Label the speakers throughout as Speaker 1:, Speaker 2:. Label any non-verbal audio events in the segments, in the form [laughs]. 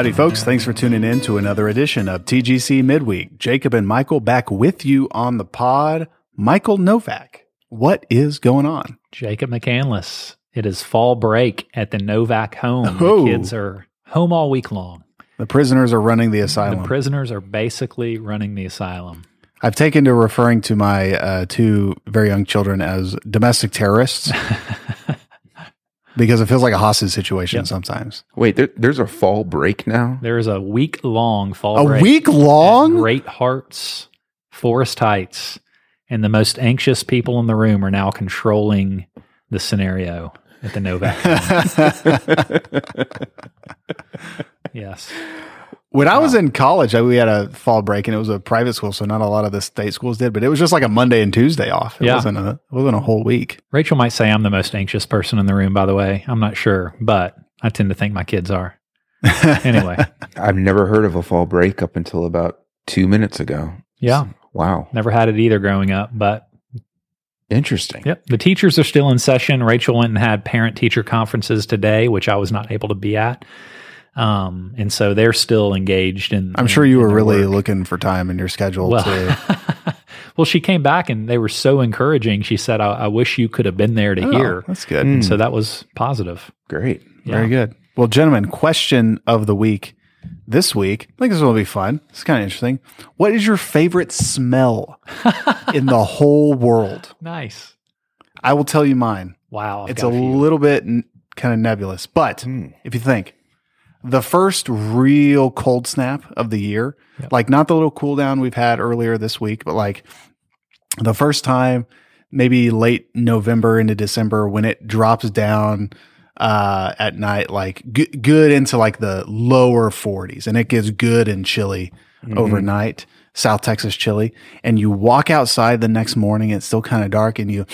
Speaker 1: Howdy, folks. Thanks for tuning in to another edition of TGC Midweek. Jacob and Michael back with you on the pod. Michael Novak, what is going on?
Speaker 2: Jacob McCandless. It is fall break at the Novak home.
Speaker 1: Oh.
Speaker 2: The kids are home all week long.
Speaker 1: The prisoners are running the asylum.
Speaker 2: The prisoners are basically running the asylum.
Speaker 1: I've taken to referring to my uh, two very young children as domestic terrorists [laughs] because it feels like a hostage situation
Speaker 2: Yep.
Speaker 1: sometimes.
Speaker 3: Wait, there, there's a fall break now.
Speaker 2: There is a week long fall
Speaker 1: A
Speaker 2: break
Speaker 1: week long.
Speaker 2: Great Hearts, Forest Heights, and the most anxious people in the room are now controlling the scenario at the Novak. home. [laughs] yes.
Speaker 1: When I was in college, I, we had a fall break and it was a private school, so not a lot of the state schools did, but it was just like a Monday and Tuesday off. It
Speaker 2: Yeah.
Speaker 1: wasn't a it wasn't a whole week.
Speaker 2: Rachel might say I'm the most anxious person in the room, by the way. I'm not sure, but I tend to think my kids are. [laughs] Anyway,
Speaker 3: I've never heard of a fall break up until about two minutes ago.
Speaker 2: yeah,
Speaker 3: Wow.
Speaker 2: never had it either growing up, but
Speaker 3: Interesting.
Speaker 2: Yep. The teachers are still in session. Rachel went and had parent teacher conferences today, which I was not able to be at. Um, and so they're still engaged And
Speaker 1: I'm sure you were really
Speaker 2: work.
Speaker 1: looking for time in your schedule
Speaker 2: well.
Speaker 1: to [laughs]
Speaker 2: well, she came back and they were so encouraging. She said, "I, I wish you could have been there to
Speaker 1: Oh,
Speaker 2: hear."
Speaker 1: That's good.
Speaker 3: Mm.
Speaker 2: So that was positive.
Speaker 3: Great.
Speaker 2: Yeah.
Speaker 1: Very good. Well, gentlemen, question of the week this week. I think this will be fun. It's kind of interesting. What is your favorite smell [laughs] in the whole world?
Speaker 2: Nice.
Speaker 1: I will tell you mine.
Speaker 2: Wow. I've
Speaker 1: it's
Speaker 2: got
Speaker 1: a little bit n- kind of nebulous, but
Speaker 3: Hmm.
Speaker 1: if you think the first real cold snap of the year,
Speaker 2: Yep.
Speaker 1: like not the little cool down we've had earlier this week, but like the first time, maybe late November into December when it drops down uh, at night, like g- good into like the lower 40s and it gets good and chilly
Speaker 3: Mm-hmm.
Speaker 1: overnight, South Texas chilly. And you walk outside the next morning, it's still kind of dark and you,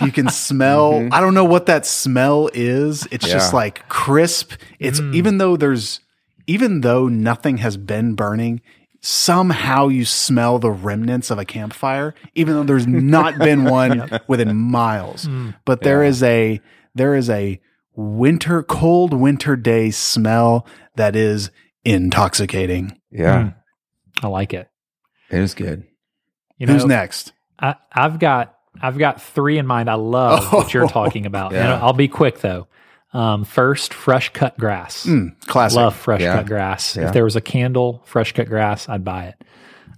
Speaker 1: you can smell, mm-hmm. I don't know what that smell is. It's just like crisp. It's mm. even though there's, even though nothing has been burning, somehow you smell the remnants of a campfire, even though there's not been [laughs] one within miles. Mm. But there is a, there is a winter, cold winter day smell that is intoxicating.
Speaker 3: Yeah.
Speaker 2: Mm. I like it.
Speaker 3: It is good.
Speaker 2: You
Speaker 1: Who's
Speaker 2: know,
Speaker 1: next?
Speaker 2: I, I've got I've got three in mind. I love what you're [laughs] talking about.
Speaker 3: Yeah.
Speaker 2: And I'll be quick though. Um, first, fresh cut grass.
Speaker 1: Mm, classic.
Speaker 2: Love fresh
Speaker 3: Yeah.
Speaker 2: cut grass.
Speaker 3: Yeah.
Speaker 2: If there was a candle, fresh cut grass, I'd buy it.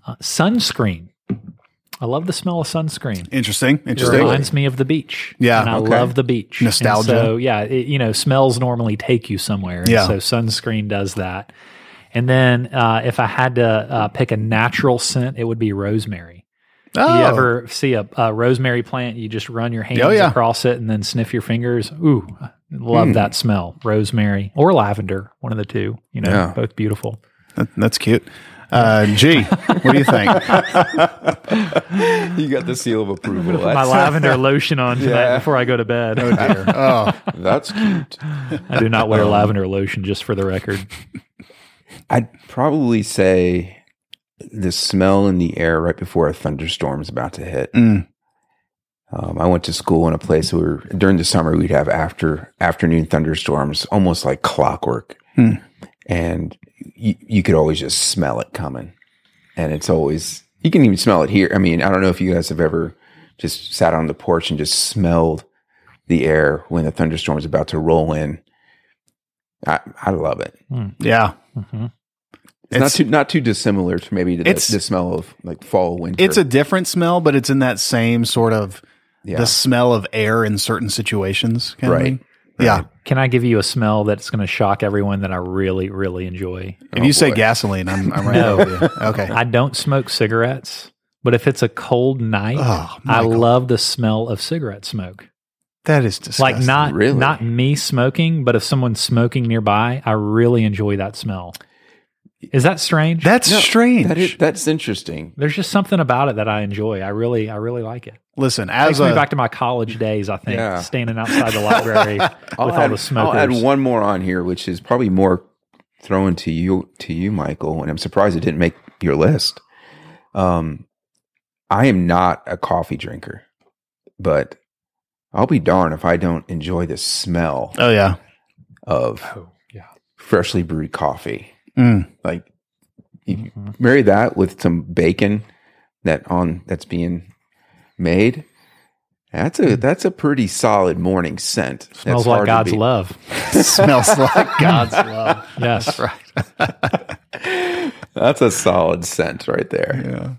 Speaker 2: Uh, sunscreen. I love the smell of sunscreen.
Speaker 1: Interesting.
Speaker 2: It
Speaker 1: Interesting.
Speaker 2: reminds me of the beach.
Speaker 1: Yeah,
Speaker 2: and I
Speaker 3: okay.
Speaker 2: love the beach. And
Speaker 1: Nostalgia.
Speaker 2: so yeah, it, you know, smells normally take you somewhere. And
Speaker 1: Yeah.
Speaker 2: So sunscreen does that. And then uh, if I had to uh, pick a natural scent, it would be rosemary.
Speaker 1: Oh,
Speaker 2: You ever see a, a rosemary plant? You just run your hands
Speaker 1: Oh, yeah.
Speaker 2: across it and then sniff your fingers. Ooh, love
Speaker 3: Hmm.
Speaker 2: that smell. Rosemary or lavender, one of the two. You know,
Speaker 3: Yeah.
Speaker 2: both beautiful.
Speaker 1: that- that's cute. Uh, G, what do you think? [laughs]
Speaker 3: You got the seal of approval.
Speaker 2: My lavender [laughs] lotion on tonight
Speaker 3: Yeah.
Speaker 2: before I go to bed.
Speaker 1: Oh dear. [laughs] Oh,
Speaker 3: That's cute.
Speaker 2: I do not wear lavender lotion, just for the record.
Speaker 3: I'd probably say the smell in the air right before a thunderstorm is about to hit.
Speaker 1: Mm.
Speaker 3: Um, I went to school in a place where during the summer we'd have after afternoon thunderstorms, almost like clockwork,
Speaker 1: Hmm.
Speaker 3: and you, you could always just smell it coming. And it's always you can even smell it here. I mean, I don't know if you guys have ever just sat on the porch and just smelled the air when the thunderstorm is about to roll in. I I love it.
Speaker 1: yeah.
Speaker 2: Mhm.
Speaker 3: It's, not too not too dissimilar to maybe the,
Speaker 1: It's-
Speaker 3: the smell of like fall winter.
Speaker 1: It's a different smell, but it's in that same sort of
Speaker 3: yeah.
Speaker 1: the smell of air in certain situations. kind of
Speaker 3: Right.
Speaker 1: Yeah.
Speaker 2: Can I give you a smell that's going to shock everyone that I really, really enjoy?
Speaker 1: If
Speaker 3: Oh,
Speaker 1: you say
Speaker 3: boy.
Speaker 1: gasoline, I'm, I'm right
Speaker 2: No.
Speaker 1: over you. Okay.
Speaker 2: I don't smoke cigarettes, but if it's a cold night,
Speaker 1: Oh,
Speaker 2: I love the smell of cigarette smoke.
Speaker 1: that is disgusting.
Speaker 2: Like not
Speaker 3: Really?
Speaker 2: not me smoking, but if someone's smoking nearby, I really enjoy that smell. Is that strange?
Speaker 1: That's
Speaker 3: No,
Speaker 1: strange.
Speaker 3: That is, that's interesting.
Speaker 2: There's just something about it that I enjoy. I really, I really like it.
Speaker 1: Listen,
Speaker 2: Takes
Speaker 1: as
Speaker 2: me back to my college days. I think
Speaker 3: Yeah.
Speaker 2: standing outside the library [laughs] with
Speaker 3: I'll
Speaker 2: all the smokers.
Speaker 3: I'll add one more on here, which is probably more thrown to you to you, Michael. And I'm surprised it didn't make your list. Um, I am not a coffee drinker, but I'll be darned if I don't enjoy the smell
Speaker 1: oh yeah,
Speaker 3: of
Speaker 2: Oh, yeah.
Speaker 3: freshly brewed coffee.
Speaker 1: Mm.
Speaker 3: Like you marry that with some bacon that on that's being made. That's a that's a pretty solid morning scent. That's
Speaker 2: Smells like
Speaker 3: hard
Speaker 2: God's love. [laughs]
Speaker 1: Smells [laughs] like God's love.
Speaker 2: Yes. [laughs] Right.
Speaker 3: That's a solid scent right there.
Speaker 1: Yeah.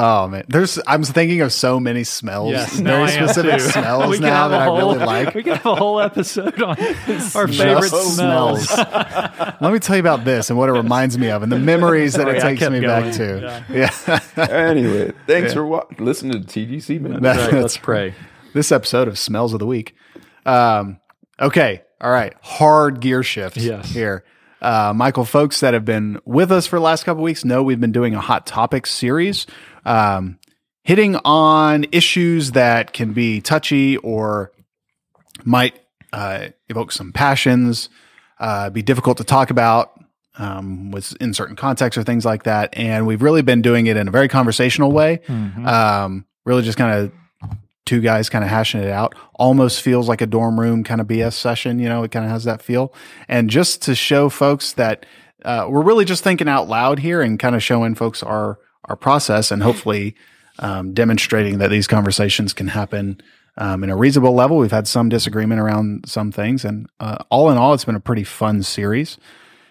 Speaker 1: Oh man, there's. I'm thinking of so many smells,
Speaker 2: Yes, no,
Speaker 1: very
Speaker 2: I am
Speaker 1: specific smells
Speaker 2: We
Speaker 1: now that
Speaker 2: a
Speaker 1: I
Speaker 2: whole-
Speaker 1: really like.
Speaker 2: We could have a whole episode on our favorite
Speaker 1: Just
Speaker 2: smells. [laughs]
Speaker 1: Let me tell you about this and what it reminds me of, and the [laughs] memories that
Speaker 2: Sorry,
Speaker 1: it
Speaker 2: I
Speaker 1: takes
Speaker 2: kept
Speaker 1: me back to. Yeah.
Speaker 3: Anyway, thanks for wa- listening to TGC man.
Speaker 1: That-
Speaker 2: Right, let's pray.
Speaker 1: this episode of Smells of the Week. Um, okay. All right. Hard gear shift
Speaker 2: Yes.
Speaker 1: here. Uh, Michael, folks that have been with us for the last couple weeks know we've been doing a hot topics series, um, hitting on issues that can be touchy or might uh, evoke some passions, uh, be difficult to talk about um, with in certain contexts or things like that. And we've really been doing it in a very conversational way. Um, really just kind of two guys kind of hashing it out. Almost feels like a dorm room kind of BS session. You know, it kind of has that feel. And just to show folks that uh, we're really just thinking out loud here and kind of showing folks our our process and hopefully um, demonstrating that these conversations can happen um, in a reasonable level. We've had some disagreement around some things, and uh, all in all, it's been a pretty fun series.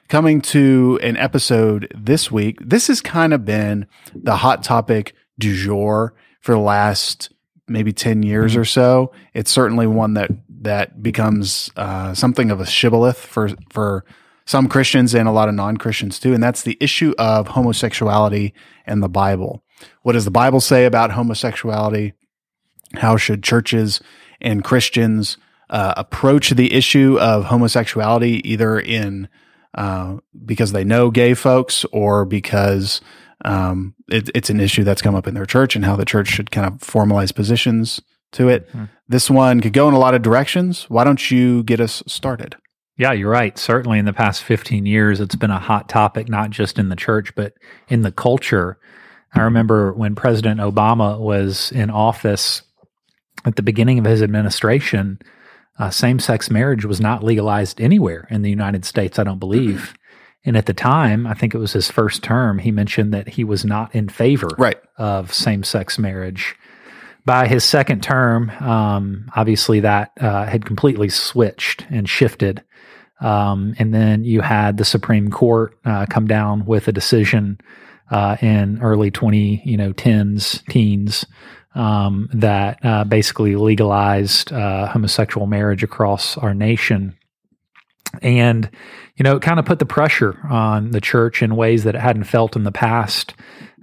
Speaker 1: Coming to an episode this week, this has kind of been the hot topic du jour for the last maybe 10 years or so. It's certainly one that that becomes uh, something of a shibboleth for for some Christians and a lot of non-Christians too, and that's the issue of homosexuality and the Bible. What does the Bible say about homosexuality? How should churches and Christians uh, approach the issue of homosexuality, either in uh, because they know gay folks or because um, it, it's an issue that's come up in their church and how the church should kind of formalize positions to it. This one could go in a lot of directions. Why don't you get us started?
Speaker 2: Yeah, you're right. Certainly in the past 15 years, it's been a hot topic, not just in the church, but in the culture. I remember when President Obama was in office at the beginning of his administration, uh, same sex marriage was not legalized anywhere in the United States, I don't believe. And at the time, I think it was his first term, he mentioned that he was not in favor
Speaker 1: Right.
Speaker 2: of same sex marriage. By his second term, um, obviously that uh, had completely switched and shifted. Um, and then you had the Supreme Court uh, come down with a decision uh, in early 20, you know, tens, teens, um, that uh, basically legalized uh, homosexual marriage across our nation. And, you know, it kind of put the pressure on the church in ways that it hadn't felt in the past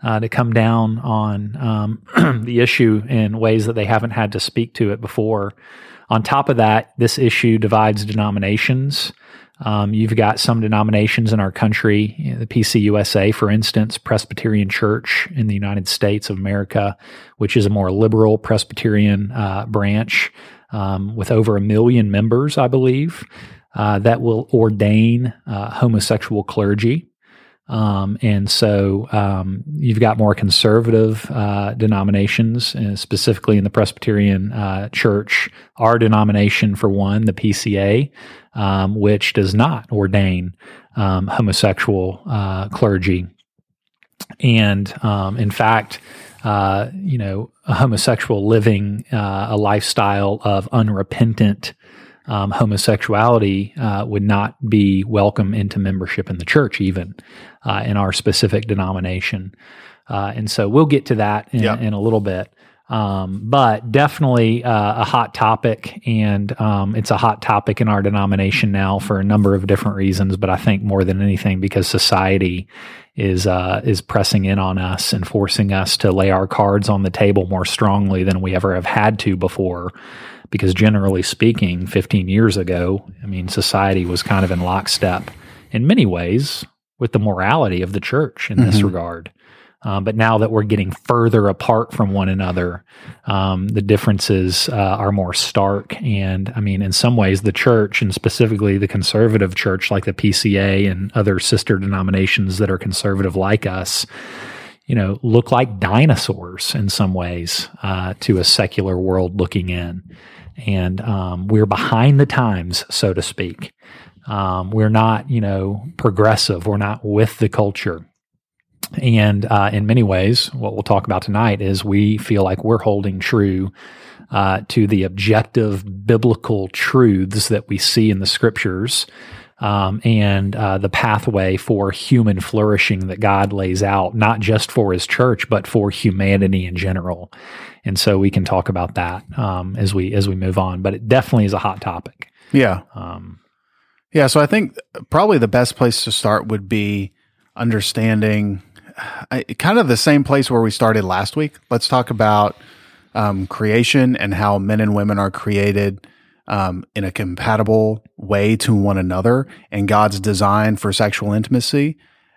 Speaker 2: uh, to come down on um, [clears throat] the issue in ways that they haven't had to speak to it before. On top of that, this issue divides denominations. Um, you've got some denominations in our country, you know, the PCUSA, for instance, Presbyterian Church in the United States of America, which is a more liberal Presbyterian uh, branch um, with over a million members, I believe, uh, that will ordain uh, homosexual clergy. Um, and so um, you've got more conservative uh, denominations, uh, specifically in the Presbyterian uh, Church. Our denomination, for one, the PCA, um, which does not ordain um, homosexual uh, clergy. And um, in fact, uh, you know, a homosexual living uh, a lifestyle of unrepentant um, homosexuality uh, would not be welcome into membership in the church, even uh, in our specific denomination. Uh, and so we'll get to that in,
Speaker 1: Yeah.
Speaker 2: in a little bit. Um, but definitely uh, a hot topic, and um, it's a hot topic in our denomination now for a number of different reasons. But I think more than anything because society is uh, is pressing in on us and forcing us to lay our cards on the table more strongly than we ever have had to before because generally speaking, 15 years ago, I mean, society was kind of in lockstep in many ways with the morality of the church in this regard. Um, but now that we're getting further apart from one another, um, the differences uh, are more stark. And I mean, in some ways, the church, and specifically the conservative church, like the PCA and other sister denominations that are conservative like us, you know, look like dinosaurs in some ways uh, to a secular world looking in. And um, we're behind the times, so to speak. Um, we're not, you know, progressive. We're not with the culture. And uh, in many ways, what we'll talk about tonight is we feel like we're holding true uh, to the objective biblical truths that we see in the scriptures um, and uh, the pathway for human flourishing that God lays out, not just for his church, but for humanity in general. And so we can talk about that um, as we as we move on. But it definitely is a hot topic.
Speaker 1: Yeah. Um, yeah. So I think probably the best place to start would be understanding I, kind of the same place where we started last week. Let's talk about um, creation and how men and women are created um, in a compatible way to one another and God's design for sexual intimacy.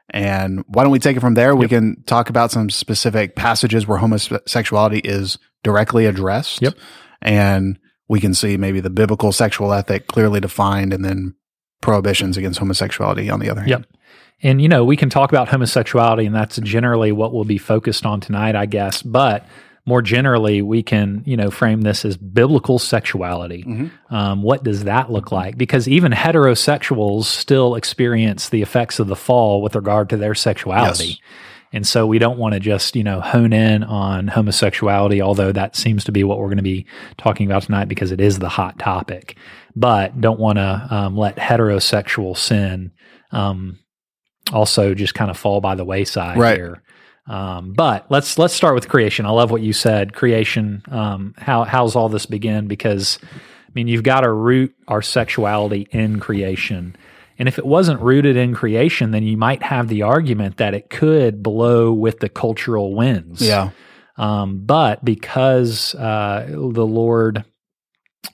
Speaker 1: And why don't we take it from there? Yep. We can talk about some specific passages where homosexuality is directly addressed.
Speaker 2: Yep.
Speaker 1: And we can see maybe the biblical sexual ethic clearly defined and then prohibitions against homosexuality on the other hand.
Speaker 2: Yep. And, you know, we can talk about homosexuality, and that's generally what we'll be focused on tonight, I guess. But more generally, we can, you know, frame this as biblical sexuality. Mm-hmm. Um, what does that look like? Because even heterosexuals still experience the effects of the fall with regard to their sexuality. Yes. And so we don't want to just, you know, hone in on homosexuality, although that seems to be what we're going to be talking about tonight because it is the hot topic. But don't want to um, let heterosexual sin um, also just kind of fall by the wayside
Speaker 1: right.
Speaker 2: here. Um, but let's let's start with creation. I love what you said. Creation. Um, how how's all this begin? Because I mean, you've got to root our sexuality in creation. And if it wasn't rooted in creation, then you might have the argument that it could blow with the cultural winds.
Speaker 1: Yeah.
Speaker 2: Um, but because uh, the Lord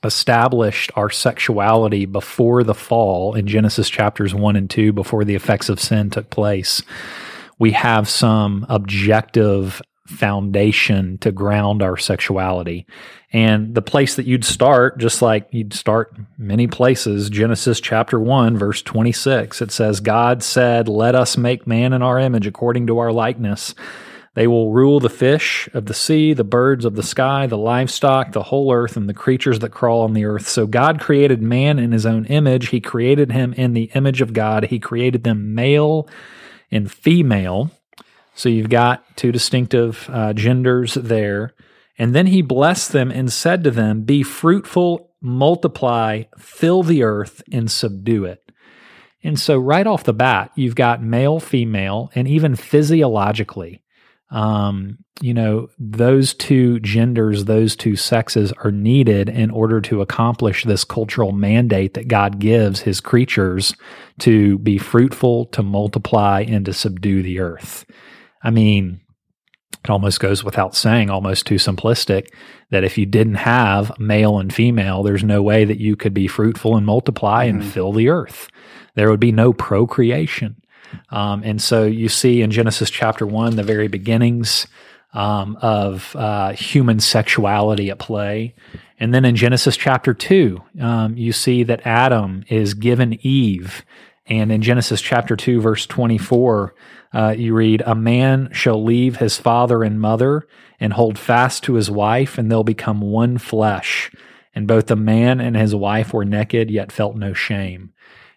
Speaker 2: established our sexuality before the fall in Genesis chapters 1 and 2, before the effects of sin took place, we have some objective foundation to ground our sexuality. And the place that you'd start, just like you'd start many places, Genesis chapter 1, verse 26, it says, God said, Let us make man in our image according to our likeness they will rule the fish of the sea, the birds of the sky, the livestock, the whole earth, and the creatures that crawl on the earth. So God created man in his own image. He created him in the image of God. He created them male and female. So you've got two distinctive uh, genders there. And then he blessed them and said to them, Be fruitful, multiply, fill the earth, and subdue it. And so, right off the bat, you've got male, female, and even physiologically, um, you know, those two genders, those two sexes are needed in order to accomplish this cultural mandate that God gives his creatures to be fruitful, to multiply, and to subdue the earth. I mean, it almost goes without saying, almost too simplistic, that if you didn't have male and female, there's no way that you could be fruitful and multiply mm-hmm. and fill the earth. There would be no procreation. Um, and so you see in Genesis chapter one, the very beginnings um, of uh, human sexuality at play. And then in Genesis chapter two, um, you see that Adam is given Eve. And in Genesis chapter 2, verse 24, uh, you read, A man shall leave his father and mother and hold fast to his wife, and they'll become one flesh. And both the man and his wife were naked, yet felt no shame.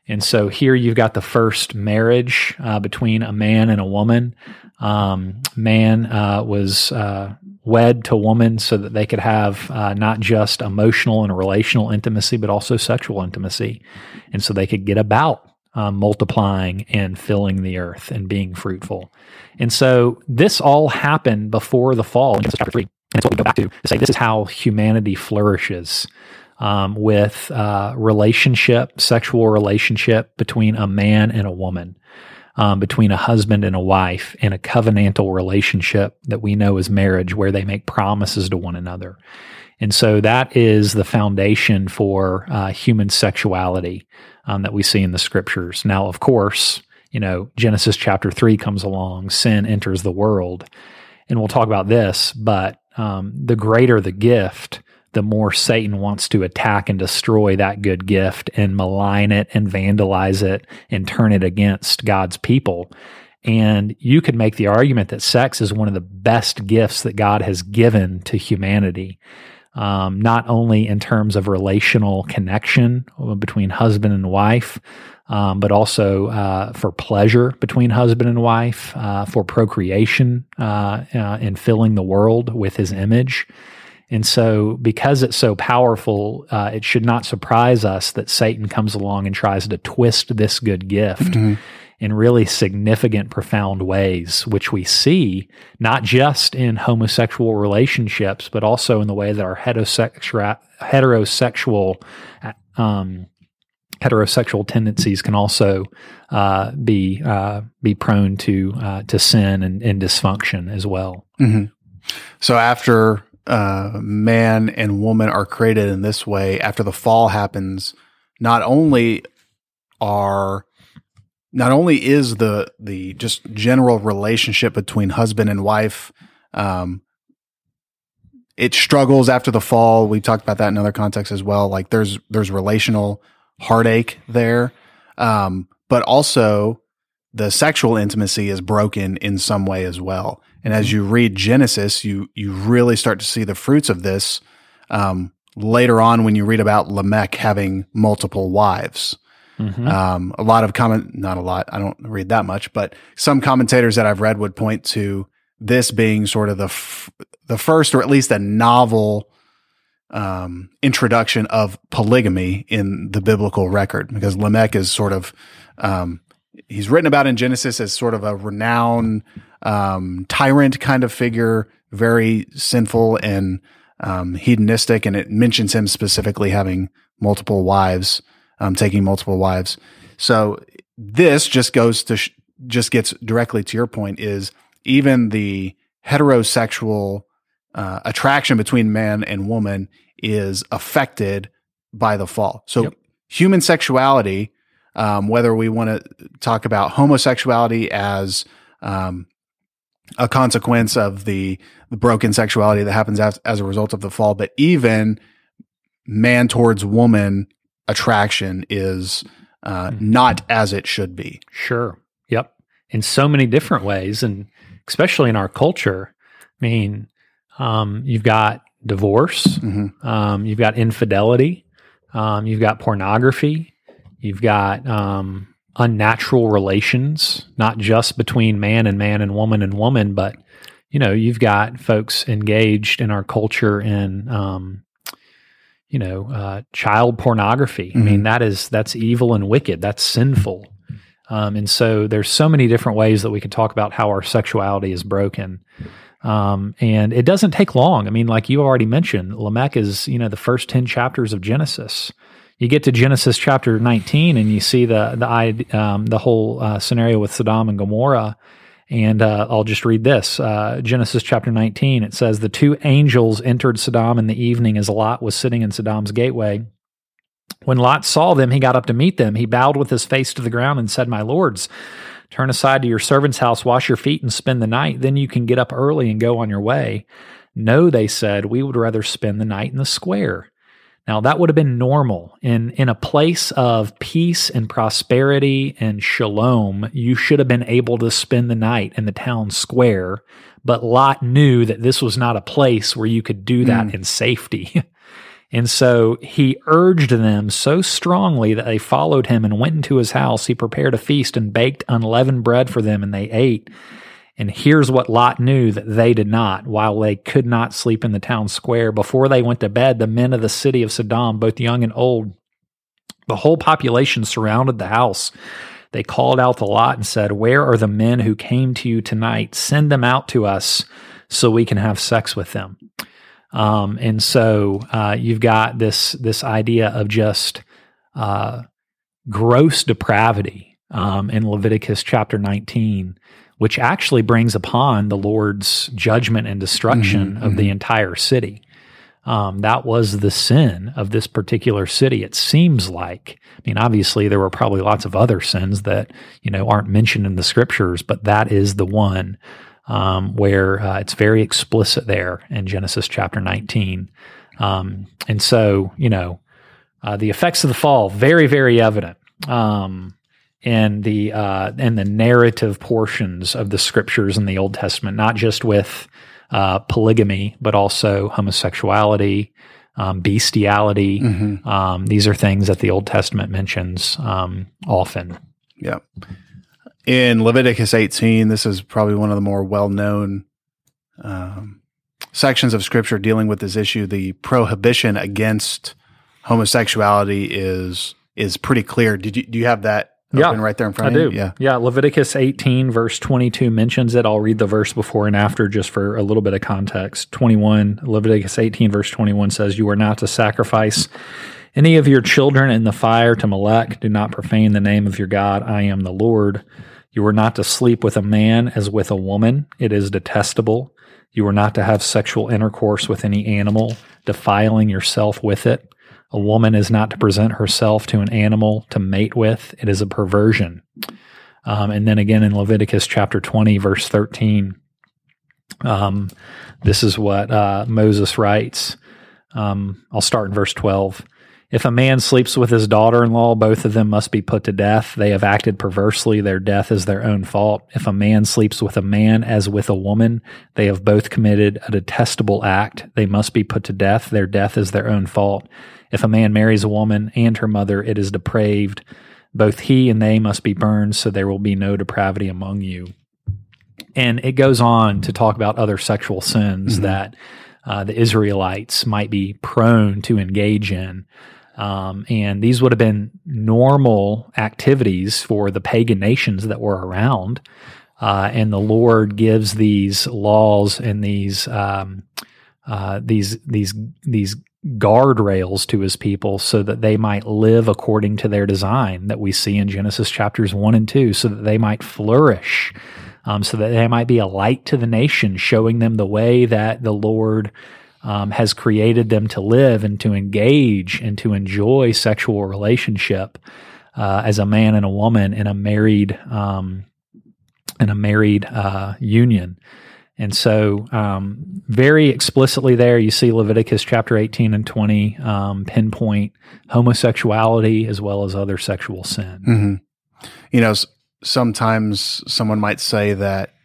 Speaker 2: And so here you've got the first marriage uh, between a man and a woman. Um, man uh, was uh, wed to woman so that they could have uh, not just emotional and relational intimacy, but also sexual intimacy. And so they could get about uh, multiplying and filling the earth and being fruitful. And so this all happened before the fall in Genesis chapter 3. And it's what we go back to to say this is how humanity flourishes um, with uh, relationship, sexual relationship between a man and a woman, um, between a husband and a wife, in a covenantal relationship that we know as marriage, where they make promises to one another. And so that is the foundation for uh, human sexuality um, that we see in the scriptures. Now, of course, you know, Genesis chapter three comes along, sin enters the world. And we'll talk about this, but um, the greater the gift, the more Satan wants to attack and destroy that good gift and malign it and vandalize it and turn it against God's people. And you could make the argument that sex is one of the best gifts that God has given to humanity. um, not only in terms of relational connection between husband and wife, um, but also uh, for pleasure between husband and wife, uh, for procreation uh, uh, and filling the world with his image. And so, because it's so powerful, uh, it should not surprise us that Satan comes along and tries to twist this good gift mm-hmm. in really significant, profound ways, which we see not just in homosexual relationships, but also in the way that our heterosexual, heterosexual um, heterosexual tendencies can also uh, be uh, be prone to uh, to sin and, and, dysfunction as well.
Speaker 1: Mm-hmm. So after uh, man and woman are created in this way, after the fall happens, not only are not only is the the just general relationship between husband and wife um, it struggles after the fall. We talked about that in other contexts as well. Like there's there's relational heartache there. Um, but also the sexual intimacy is broken in some way as well. And as you read Genesis, you you really start to see the fruits of this um, later on when you read about Lamech having multiple wives. Mm-hmm. Um, a lot of comment, not a lot. I don't read that much, but some commentators that I've read would point to this being sort of the f- the first, or at least a novel um, introduction of polygamy in the biblical record because Lamech is sort of um, he's written about in Genesis as sort of a renowned um, tyrant kind of figure, very sinful and um, hedonistic, and it mentions him specifically having multiple wives, um, taking multiple wives. So this just goes to sh- just gets directly to your point is even the heterosexual uh, attraction between man and woman is affected by the fall. So yep. human sexuality, um, whether we want to talk about homosexuality as um, a consequence of the, the, broken sexuality that happens as, as a result of the fall, but even man towards woman attraction is uh, mm-hmm. not as it should be.
Speaker 2: Sure. Yep. In so many different ways, and especially in our culture. I mean, um, you've got divorce, mm-hmm. um, you've got infidelity, um, you've got pornography, you've got um, unnatural relations, not just between man and man and woman and woman, but you know, you've got folks engaged in our culture in, um, you know, uh, child pornography. Mm-hmm. I mean, mm-hmm. that is that's evil and wicked. That's sinful. Um, and so there's so many different ways that we can talk about how our sexuality is broken. Um, and it doesn't take long. I mean, like you already mentioned, Lamech is, you know, the first 10 chapters of Genesis. You get to Genesis chapter 19 and you see the, the, um, the whole uh, scenario with Sodom and Gomorrah. And uh, I'll just read this uh, Genesis chapter 19. It says, The two angels entered Sodom in the evening as Lot was sitting in Sodom's gateway. When Lot saw them, he got up to meet them. He bowed with his face to the ground and said, My lords, turn aside to your servant's house, wash your feet, and spend the night. Then you can get up early and go on your way. No, they said, we would rather spend the night in the square. Now, that would have been normal. In, in a place of peace and prosperity and shalom, you should have been able to spend the night in the town square. But Lot knew that this was not a place where you could do that mm. in safety. [laughs] And so he urged them so strongly that they followed him and went into his house. He prepared a feast and baked unleavened bread for them, and they ate. And here's what Lot knew that they did not, while they could not sleep in the town square. Before they went to bed, the men of the city of Sodom, both young and old, the whole population surrounded the house. They called out to Lot and said, Where are the men who came to you tonight? Send them out to us so we can have sex with them. Um, and so uh, you've got this this idea of just uh, gross depravity um, in Leviticus chapter 19, which actually brings upon the Lord's judgment and destruction mm-hmm, of mm-hmm. the entire city. Um, that was the sin of this particular city. It seems like. I mean, obviously, there were probably lots of other sins that you know aren't mentioned in the scriptures, but that is the one um, where uh, it's very explicit there in Genesis chapter 19. Um, and so, you know, uh, the effects of the fall very, very evident um, in the uh, in the narrative portions of the scriptures in the Old Testament, not just with uh, polygamy, but also homosexuality, um, bestiality.
Speaker 1: Mhm.
Speaker 2: Um, these are things that the Old Testament mentions um, often.
Speaker 1: Yeah. In Leviticus 18, this is probably one of the more well known um, sections of scripture dealing with this issue. The prohibition against homosexuality is is pretty clear. Did you do you have that
Speaker 2: Yeah,
Speaker 1: right there in front I
Speaker 2: do.
Speaker 1: of you? Yeah.
Speaker 2: Yeah. Leviticus 18, verse 22 mentions it. I'll read the verse before and after just for a little bit of context. 21, Leviticus 18, verse 21 says, You are not to sacrifice any of your children in the fire to Molech. Do not profane the name of your God. I am the Lord. You are not to sleep with a man as with a woman. It is detestable. You are not to have sexual intercourse with any animal, defiling yourself with it. A woman is not to present herself to an animal to mate with. It is a perversion. Um, and then again in Leviticus chapter 20, verse 13, um, this is what uh, Moses writes. Um, I'll start in verse 12. If a man sleeps with his daughter in law, both of them must be put to death. They have acted perversely. Their death is their own fault. If a man sleeps with a man as with a woman, they have both committed a detestable act. They must be put to death. Their death is their own fault. If a man marries a woman and her mother, it is depraved. Both he and they must be burned, so there will be no depravity among you. And it goes on to talk about other sexual sins that uh, the Israelites might be prone to engage in. Um, and these would have been normal activities for the pagan nations that were around. Uh, and the Lord gives these laws and these um, uh, these these these guardrails to His people, so that they might live according to their design that we see in Genesis chapters one and two, so that they might flourish, um, so that they might be a light to the nation, showing them the way that the Lord um, has created them to live and to engage and to enjoy sexual relationship uh, as a man and a woman in a married um, in a married uh, union. And so, um, very explicitly there, you see Leviticus chapter 18 and 20 um, pinpoint homosexuality as well as other sexual sin.
Speaker 1: hmm You know, sometimes someone might say that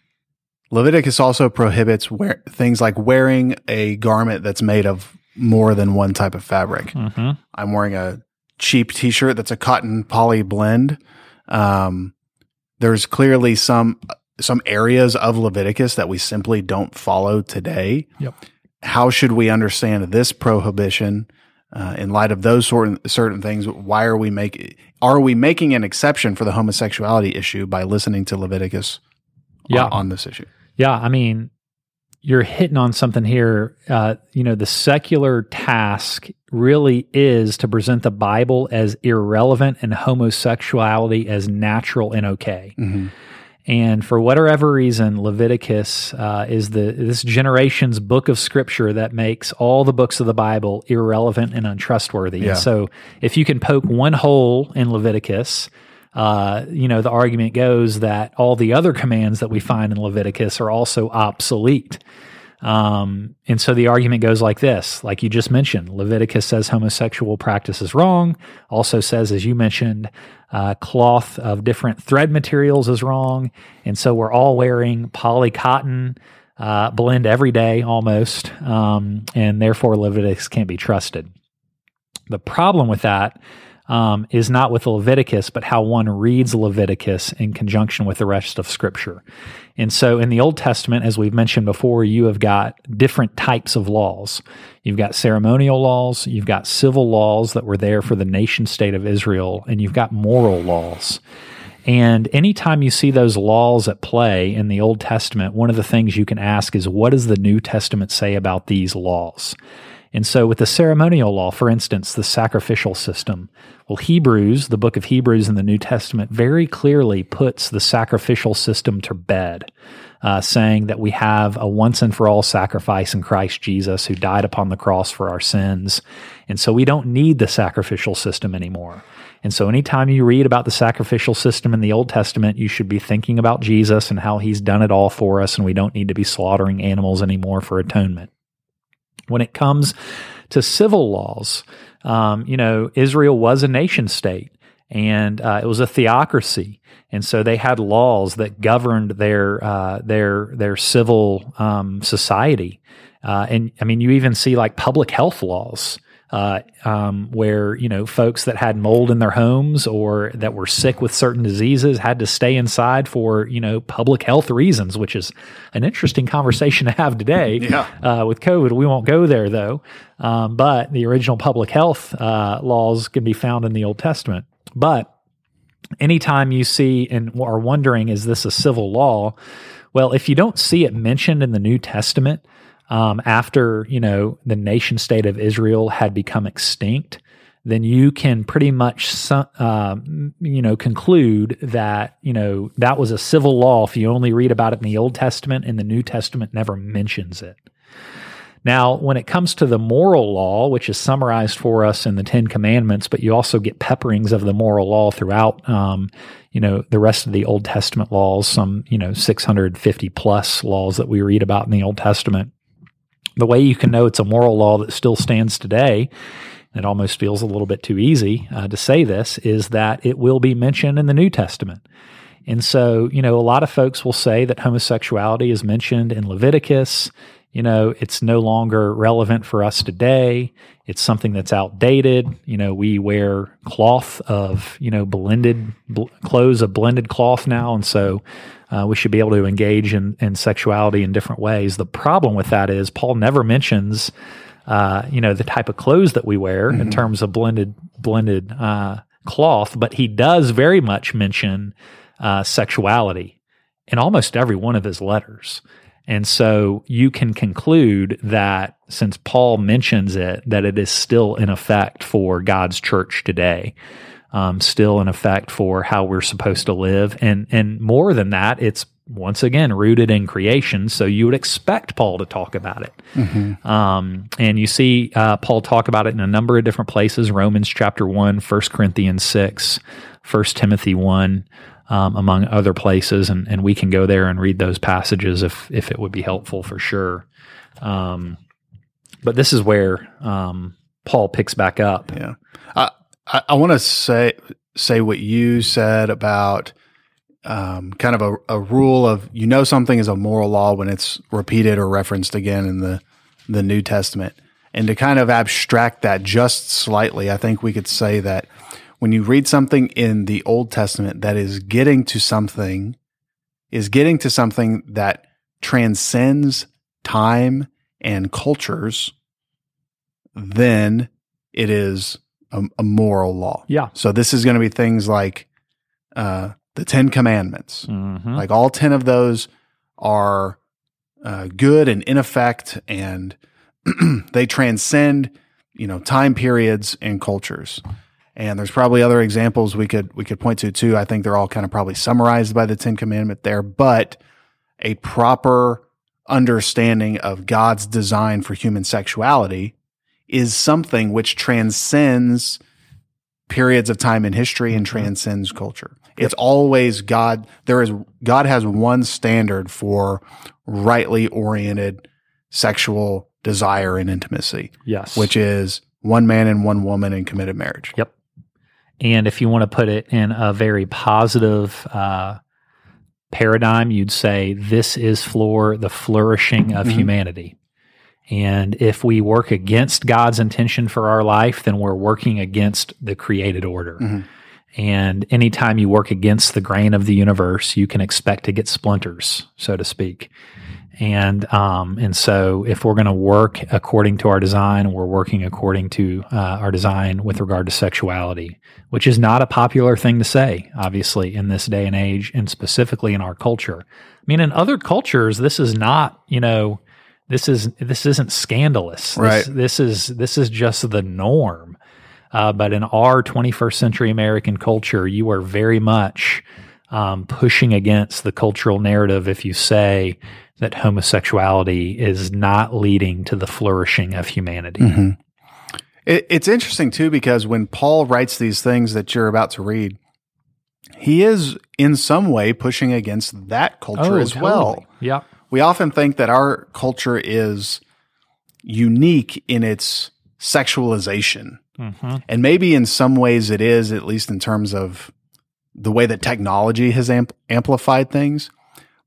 Speaker 1: Leviticus also prohibits wear, things like wearing a garment that's made of more than one type of fabric.
Speaker 2: Mhm.
Speaker 1: I'm wearing a cheap t-shirt that's a cotton poly blend. Um, there's clearly some some areas of Leviticus that we simply don't follow today.
Speaker 2: Yep.
Speaker 1: How should we understand this prohibition uh, in light of those certain certain things? Why are we make are we making an exception for the homosexuality issue by listening to Leviticus
Speaker 2: Yeah.
Speaker 1: on this issue?
Speaker 2: Yeah, I mean, you're hitting on something here. Uh, you know, the secular task really is to present the Bible as irrelevant and homosexuality as natural and okay.
Speaker 1: Mm-hmm.
Speaker 2: And for whatever reason, Leviticus uh, is the this generation's book of scripture that makes all the books of the Bible irrelevant and untrustworthy.
Speaker 1: Yeah.
Speaker 2: And so, if you can poke one hole in Leviticus, uh, you know the argument goes that all the other commands that we find in Leviticus are also obsolete. Um, and so the argument goes like this, like you just mentioned, Leviticus says homosexual practice is wrong. Also says, as you mentioned, uh, cloth of different thread materials is wrong. And so we're all wearing poly cotton, uh, blend every day almost. Um, and therefore Leviticus can't be trusted. The problem with that um, is not with Leviticus, but how one reads Leviticus in conjunction with the rest of Scripture. And so in the Old Testament, as we've mentioned before, you have got different types of laws. You've got ceremonial laws, you've got civil laws that were there for the nation state of Israel, and you've got moral laws. And anytime you see those laws at play in the Old Testament, one of the things you can ask is, what does the New Testament say about these laws? And so, with the ceremonial law, for instance, the sacrificial system, well, Hebrews, the book of Hebrews in the New Testament, very clearly puts the sacrificial system to bed, uh, saying that we have a once and for all sacrifice in Christ Jesus who died upon the cross for our sins. And so, we don't need the sacrificial system anymore. And so, anytime you read about the sacrificial system in the Old Testament, you should be thinking about Jesus and how he's done it all for us, and we don't need to be slaughtering animals anymore for atonement. When it comes to civil laws, um, you know, Israel was a nation state. and uh, it was a theocracy, and so they had laws that governed their uh, their their civil um, society. Uh, and I mean, you even see like public health laws uh, um, where you know folks that had mold in their homes or that were sick with certain diseases had to stay inside for you know public health reasons, which is an interesting conversation to have today
Speaker 1: Yeah.
Speaker 2: uh, with COVID. We won't go there though, um, but the original public health uh, laws can be found in the Old Testament. But anytime you see and are wondering, is this a civil law? Well, if you don't see it mentioned in the New Testament, um, after you know the nation state of Israel had become extinct, then you can pretty much uh, you know conclude that you know that was a civil law if you only read about it in the Old Testament and the New Testament never mentions it. Now, when it comes to the moral law, which is summarized for us in the Ten Commandments, but you also get pepperings of the moral law throughout, um, you know, the rest of the Old Testament laws, some, you know, 650 plus laws that we read about in the Old Testament. The way you can know it's a moral law that still stands today, it almost feels a little bit too easy uh, to say this, is that it will be mentioned in the New Testament. And so, you know, a lot of folks will say that homosexuality is mentioned in Leviticus. You know, it's no longer relevant for us today. It's something that's outdated. You know, we wear cloth of, you know, blended bl- clothes of blended cloth now. And so uh, we should be able to engage in, in sexuality in different ways. The problem with that is Paul never mentions, uh, you know, the type of clothes that we wear in terms of blended, blended uh, cloth, but he does very much mention uh, sexuality in almost every one of his letters. And so you can conclude that since Paul mentions it, that it is still in effect for God's church today, um, still in effect for how we're supposed to live. And, and more than that, it's once again rooted in creation. So you would expect Paul to talk about it. Um, and you see uh, Paul talk about it in a number of different places Romans chapter 1, 1 Corinthians 6, 1 Timothy 1 um, among other places, and, and we can go there and read those passages if if it would be helpful for sure. Um, but this is where um, Paul picks back up.
Speaker 1: Yeah. I, I, I want to say say what you said about um, kind of a, a rule of you know something is a moral law when it's repeated or referenced again in the the New Testament. And to kind of abstract that just slightly, I think we could say that when you read something in the Old Testament that is getting to something, is getting to something that transcends time and cultures, then it is a, a moral law.
Speaker 2: Yeah.
Speaker 1: So this is going to be things like uh, the Ten Commandments.
Speaker 2: Mhm.
Speaker 1: Like all 10 of those are uh, good and in effect, and [clears throat] they transcend, you know, time periods and cultures. And there's probably other examples we could we could point to too. I think they're all kind of probably summarized by the Ten Commandment there, but a proper understanding of God's design for human sexuality is something which transcends periods of time in history and transcends culture. It's always God. There is God has one standard for rightly oriented sexual desire and intimacy,
Speaker 2: Yes.
Speaker 1: which is one man and one woman in committed marriage.
Speaker 2: Yep. And if you want to put it in a very positive uh, paradigm, you'd say this is for the flourishing of
Speaker 1: Mhm.
Speaker 2: humanity. And if we work against God's intention for our life, then we're working against the created order.
Speaker 1: Mhm.
Speaker 2: And anytime you work against the grain of the universe, you can expect to get splinters, so to speak. And um, and so if we're going to work according to our design, we're working according to uh, our design with regard to sexuality, which is not a popular thing to say, obviously, in this day and age, and specifically in our culture. I mean, in other cultures, this is not, you know, this is this isn't scandalous. This-
Speaker 1: Right.
Speaker 2: This, is this is just the norm. Uh, but in our 21st century American culture, you are very much um, pushing against the cultural narrative if you say that homosexuality is not leading to the flourishing of humanity.
Speaker 1: Mhm. It, it's interesting too because when Paul writes these things that you're about to read, he is in some way pushing against that culture as well.
Speaker 2: Yep.
Speaker 1: We often think that our culture is unique in its sexualization And maybe in some ways it is, at least in terms of the way that technology has amp- amplified things.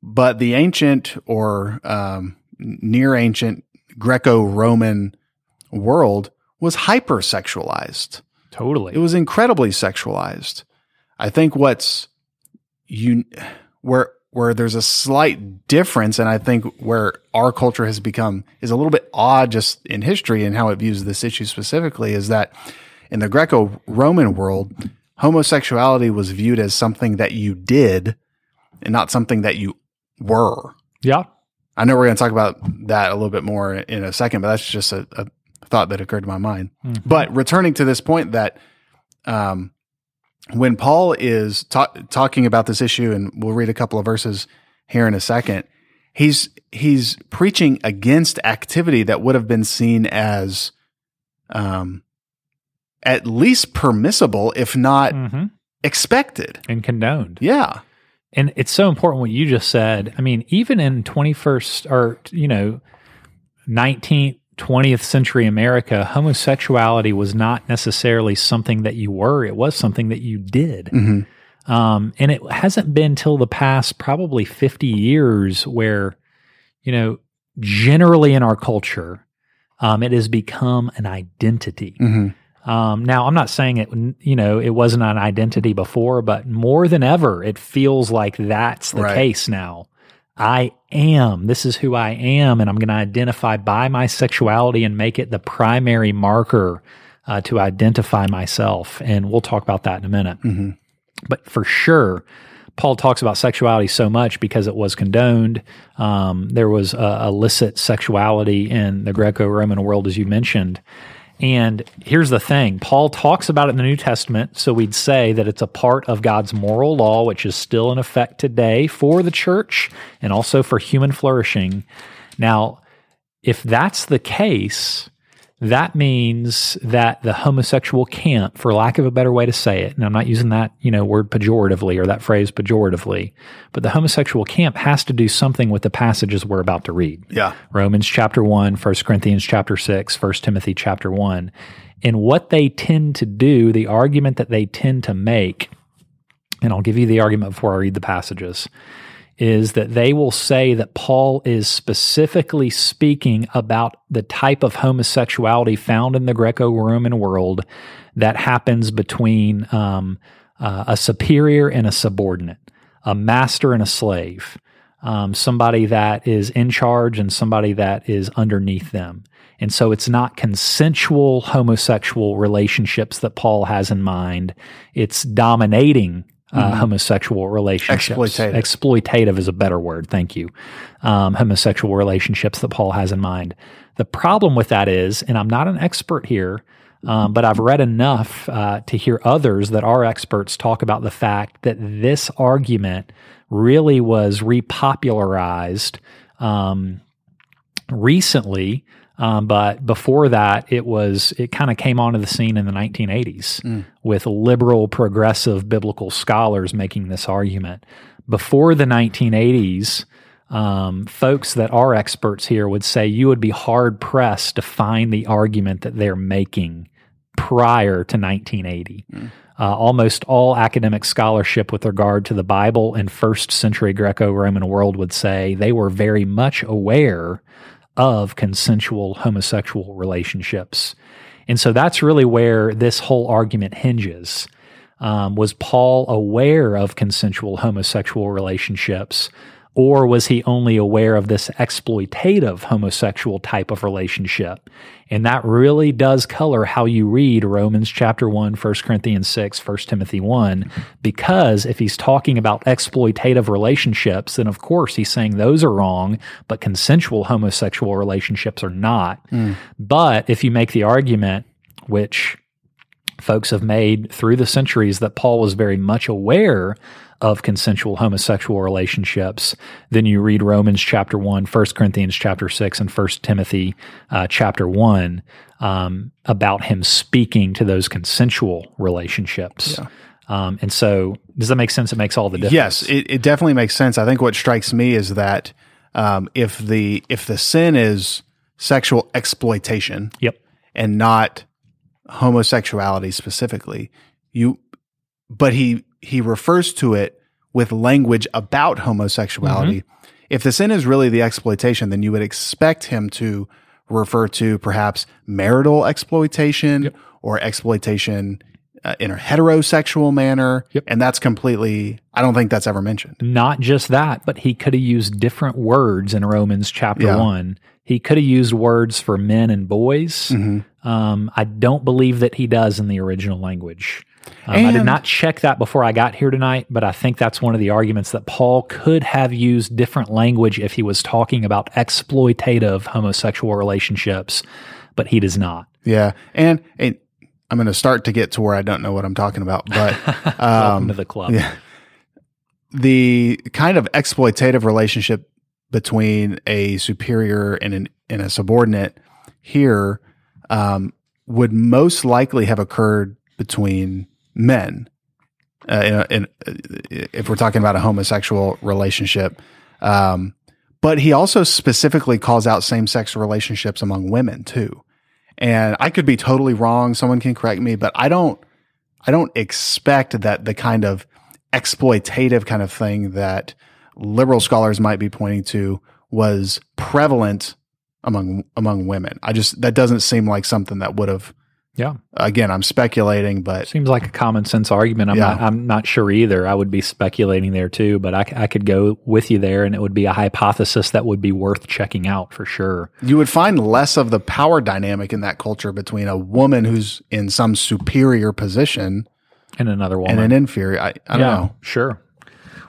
Speaker 1: But the ancient or um, near ancient Greco Roman world was hypersexualized.
Speaker 2: Totally.
Speaker 1: It was incredibly sexualized. I think what's you where where there's a slight difference, and I think where our culture has become is a little bit odd just in history and how it views this issue specifically is that in the Greco-Roman world, homosexuality was viewed as something that you did and not something that you were.
Speaker 2: yeah.
Speaker 1: I know we're going to talk about that a little bit more in a second, but that's just a, a thought that occurred to my mind. But returning to this point that um, when Paul is ta- talking about this issue, and we'll read a couple of verses here in a second, he's he's preaching against activity that would have been seen as um, at least permissible, if not
Speaker 2: hmm
Speaker 1: expected.
Speaker 2: And condoned.
Speaker 1: Yeah.
Speaker 2: And it's so important what you just said. I mean, even in 21st or, you know, 19th, 20th century America, homosexuality was not necessarily something that you were, it was something that you did.
Speaker 1: Mhm.
Speaker 2: Um, and it hasn't been till the past probably 50 years where, you know, generally in our culture, um, it has become an identity.
Speaker 1: hmm
Speaker 2: Um, now, I'm not saying it, you know, it wasn't an identity before, but more than ever, it feels like that's the
Speaker 1: Right.
Speaker 2: case now. I am. This is who I am, and I'm going to identify by my sexuality and make it the primary marker uh, to identify myself. And we'll talk about that in a minute.
Speaker 1: hmm
Speaker 2: But for sure, Paul talks about sexuality so much because it was condoned. Um, there was uh, illicit sexuality in the Greco Roman world, as you mentioned. And here's the thing Paul talks about it in the New Testament. So we'd say that it's a part of God's moral law, which is still in effect today for the church and also for human flourishing. Now, if that's the case, that means that the homosexual camp, for lack of a better way to say it, and I'm not using that, you know, word pejoratively or that phrase pejoratively, but the homosexual camp has to do something with the passages we're about to read.
Speaker 1: Yeah.
Speaker 2: Romans chapter 1, 1 Corinthians chapter 6, 1 Timothy chapter 1. And what they tend to do, the argument that they tend to make, and I'll give you the argument before I read the passages, is that they will say that Paul is specifically speaking about the type of homosexuality found in the Greco Roman world that happens between um, uh, a superior and a subordinate, a master and a slave, um, somebody that is in charge and somebody that is underneath them. And so it's not consensual homosexual relationships that Paul has in mind. It's dominating uh, homosexual relationships.
Speaker 1: Exploitative.
Speaker 2: Exploitative is a better word. Thank you. Um, homosexual relationships that Paul has in mind. The problem with that is, and I'm not an expert here, um, but I've read enough uh, to hear others that are experts talk about the fact that this argument really was repopularized um, recently. Um, but before that, it was it kind of came onto the scene in the 1980s with liberal, progressive biblical scholars making this argument. Before the 1980s, um, folks that are experts here would say you would be hard pressed to find the argument that they're making prior to 1980. Uh, almost all academic scholarship with regard to the Bible and first century Greco Roman world would say they were very much aware of consensual homosexual relationships. And so that's really where this whole argument hinges. Um, was Paul aware of consensual homosexual relationships, or was he only aware of this exploitative homosexual type of relationship? And that really does color how you read Romans chapter 1, 1 Corinthians 6, 1 Timothy 1, because if he's talking about exploitative relationships, then of course he's saying those are wrong, but consensual homosexual relationships are not. Mm. But if you make the argument, which folks have made through the centuries that Paul was very much aware of consensual homosexual relationships, then you read Romans chapter 1, 1 Corinthians chapter 6, and 1 Timothy uh, chapter 1 um, about him speaking to those consensual relationships. Um, and so, does that make sense? It makes all the difference.
Speaker 1: Yes, it, it definitely makes sense. I think what strikes me is that um, if the if the sin is sexual exploitation
Speaker 2: Yep.
Speaker 1: and not homosexuality specifically. You, but he he refers to it with language about homosexuality. If the sin is really the exploitation, then you would expect him to refer to perhaps marital exploitation or exploitation uh, in a heterosexual manner.
Speaker 2: Yep.
Speaker 1: And that's completely, I don't think that's ever mentioned.
Speaker 2: Not just that, but he could have used different words in Romans chapter
Speaker 1: Yeah.
Speaker 2: one. He could have used words for men and boys.
Speaker 1: Mm-hmm.
Speaker 2: Um, I don't believe that he does in the original language. Um, I did not check that before I got here tonight, but I think that's one of the arguments that Paul could have used different language if he was talking about exploitative homosexual relationships, but he does not.
Speaker 1: Yeah. And, and I'm going to start to get to where I don't know what I'm talking about, but [laughs]
Speaker 2: Welcome
Speaker 1: um,
Speaker 2: to the club.
Speaker 1: yeah. the kind of exploitative relationship between a superior and an, and a subordinate here um, would most likely have occurred between men. Uh, in in, uh, if we're talking about a homosexual relationship, um, but he also specifically calls out same-sex relationships among women too. And I could be totally wrong. Someone can correct me, but I don't. I don't expect that the kind of exploitative kind of thing that liberal scholars might be pointing to was prevalent among among women. I just that doesn't seem like something that would have.
Speaker 2: Yeah.
Speaker 1: Again, I'm speculating, but
Speaker 2: Seems like a common sense argument. I'm
Speaker 1: Yeah.
Speaker 2: not. I'm not sure either. I would be speculating there too, but I could go with you there, and it would be a hypothesis that would be worth checking out for sure.
Speaker 1: you would find less of the power dynamic in that culture between a woman who's in some superior position
Speaker 2: And another woman.
Speaker 1: and an inferior. I, I don't know.
Speaker 2: Sure.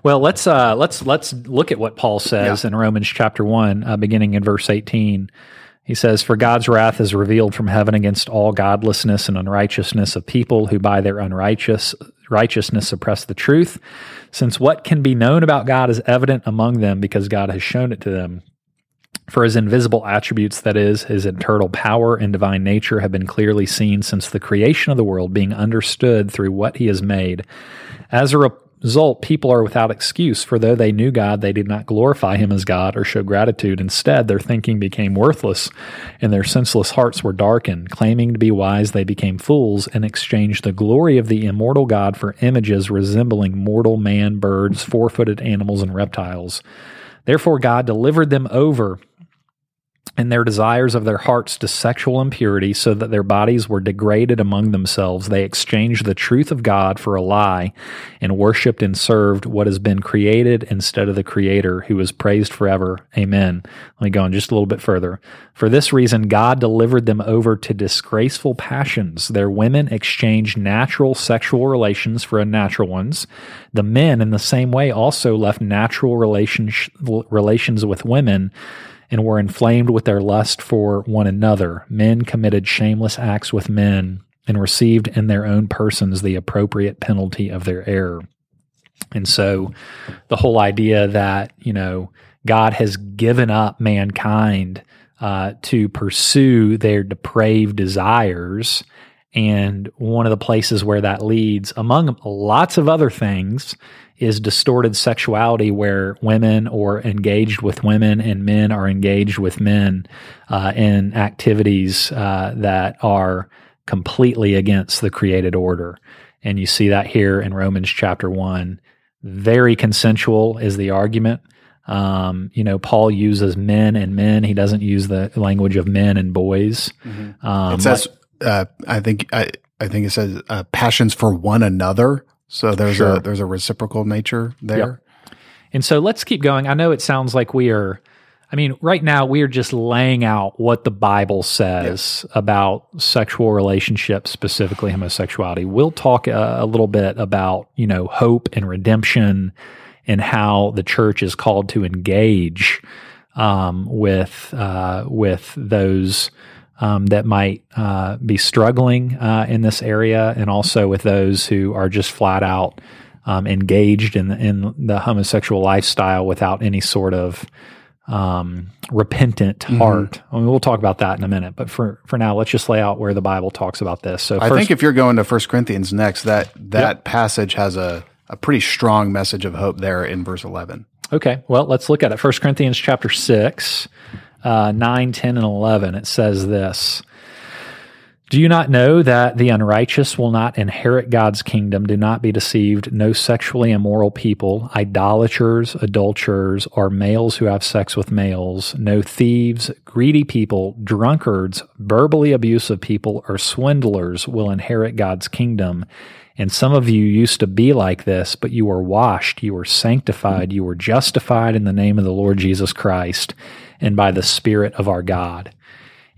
Speaker 2: Well, let's uh, let's let's look at what Paul says in Romans chapter one, uh, beginning in verse eighteen. He says, "For God's wrath is revealed from heaven against all godlessness and unrighteousness of people who by their unrighteous righteousness suppress the truth, since what can be known about God is evident among them because God has shown it to them." For his invisible attributes, that is, his eternal power and divine nature, have been clearly seen since the creation of the world, being understood through what he has made. As a result, people are without excuse, for though they knew God, they did not glorify him as God or show gratitude. Instead, their thinking became worthless, and their senseless hearts were darkened. Claiming to be wise, they became fools and exchanged the glory of the immortal God for images resembling mortal man, birds, four footed animals, and reptiles. Therefore, God delivered them over in their desires of their hearts to sexual impurity, so that their bodies were degraded among themselves. They exchanged the truth of God for a lie and worshiped and served what has been created instead of the Creator, who is praised forever. Amen. Let me go on just a little bit further. For this reason, God delivered them over to disgraceful passions. Their women exchanged natural sexual relations for unnatural ones. The men, in the same way, also left natural relations, relations with women and were inflamed with their lust for one another. Men committed shameless acts with men and received in their own persons the appropriate penalty of their error. And so the whole idea that, you know, God has given up mankind uh, to pursue their depraved desires. And one of the places where that leads, among lots of other things, is distorted sexuality where women are engaged with women and men are engaged with men uh, in activities uh, that are completely against the created order. And you see that here in Romans chapter 1. Very consensual is the argument. Um, you know, Paul uses men and men. He doesn't use the language of men and boys. Um,
Speaker 1: It says, uh, I think, I, I think it says uh, passions for one another. So there's
Speaker 2: Sure.
Speaker 1: a there's a reciprocal nature there.
Speaker 2: And so let's keep going. I know it sounds like we are, I mean, right now we are just laying out what the Bible says about sexual relationships, specifically homosexuality. We'll talk a, a little bit about, you know, hope and redemption and how the church is called to engage um, with uh, with those um, that might uh, be struggling uh, in this area, and also with those who are just flat out um, engaged in in the homosexual lifestyle without any sort of um, repentant heart. I mean, we'll talk about that in a minute, but for for now, let's just lay out where the Bible talks about this. So,
Speaker 1: I think if you're going to First Corinthians next, that that passage has a a pretty strong message of hope there in verse 11.
Speaker 2: Okay, well, let's look at it. 1 Corinthians chapter 6, uh, 9, 10, and 11. It says this Do you not know that the unrighteous will not inherit God's kingdom? Do not be deceived. No sexually immoral people, idolaters, adulterers, or males who have sex with males, no thieves, greedy people, drunkards, verbally abusive people, or swindlers will inherit God's kingdom. And some of you used to be like this, but you were washed, you were sanctified, you were justified in the name of the Lord Jesus Christ and by the Spirit of our God.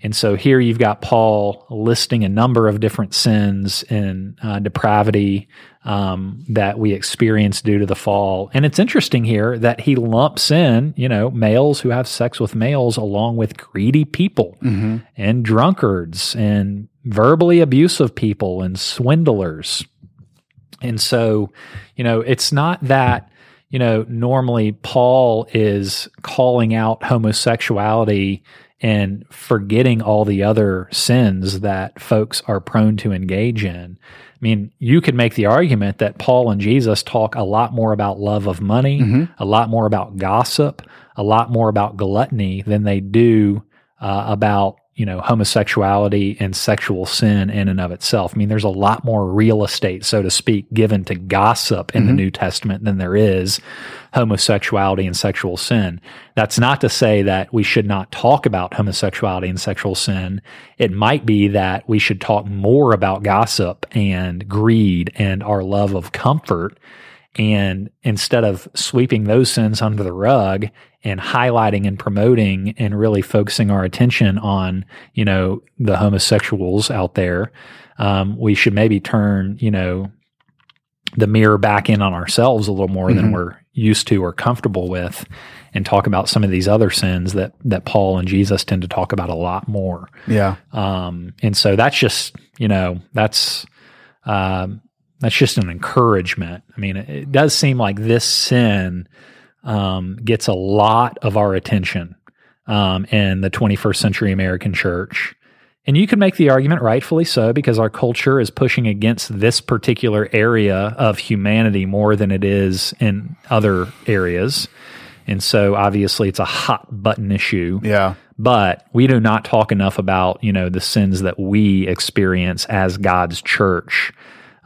Speaker 2: And so here you've got Paul listing a number of different sins and uh, depravity um, that we experience due to the fall. And it's interesting here that he lumps in, you know, males who have sex with males along with greedy people mm-hmm. and drunkards and verbally abusive people and swindlers. And so, you know, it's not that, you know, normally Paul is calling out homosexuality and forgetting all the other sins that folks are prone to engage in. I mean, you could make the argument that Paul and Jesus talk a lot more about love of money, mm-hmm. a lot more about gossip, a lot more about gluttony than they do uh, about you know, homosexuality and sexual sin in and of itself. I mean, there's a lot more real estate, so to speak, given to gossip in mm-hmm. the New Testament than there is homosexuality and sexual sin. That's not to say that we should not talk about homosexuality and sexual sin. It might be that we should talk more about gossip and greed and our love of comfort and instead of sweeping those sins under the rug and highlighting and promoting and really focusing our attention on, you know, the homosexuals out there, um, we should maybe turn, you know, the mirror back in on ourselves a little more mm-hmm. than we're used to or comfortable with and talk about some of these other sins that that Paul and Jesus tend to talk about a lot more.
Speaker 1: Yeah.
Speaker 2: Um, and so that's just, you know, that's um, that's just an encouragement. I mean, it, it does seem like this sin um, gets a lot of our attention um, in the 21st century American church. And you could make the argument, rightfully so, because our culture is pushing against this particular area of humanity more than it is in other areas. And so obviously it's a hot button issue.
Speaker 1: Yeah.
Speaker 2: But we do not talk enough about, you know, the sins that we experience as God's church.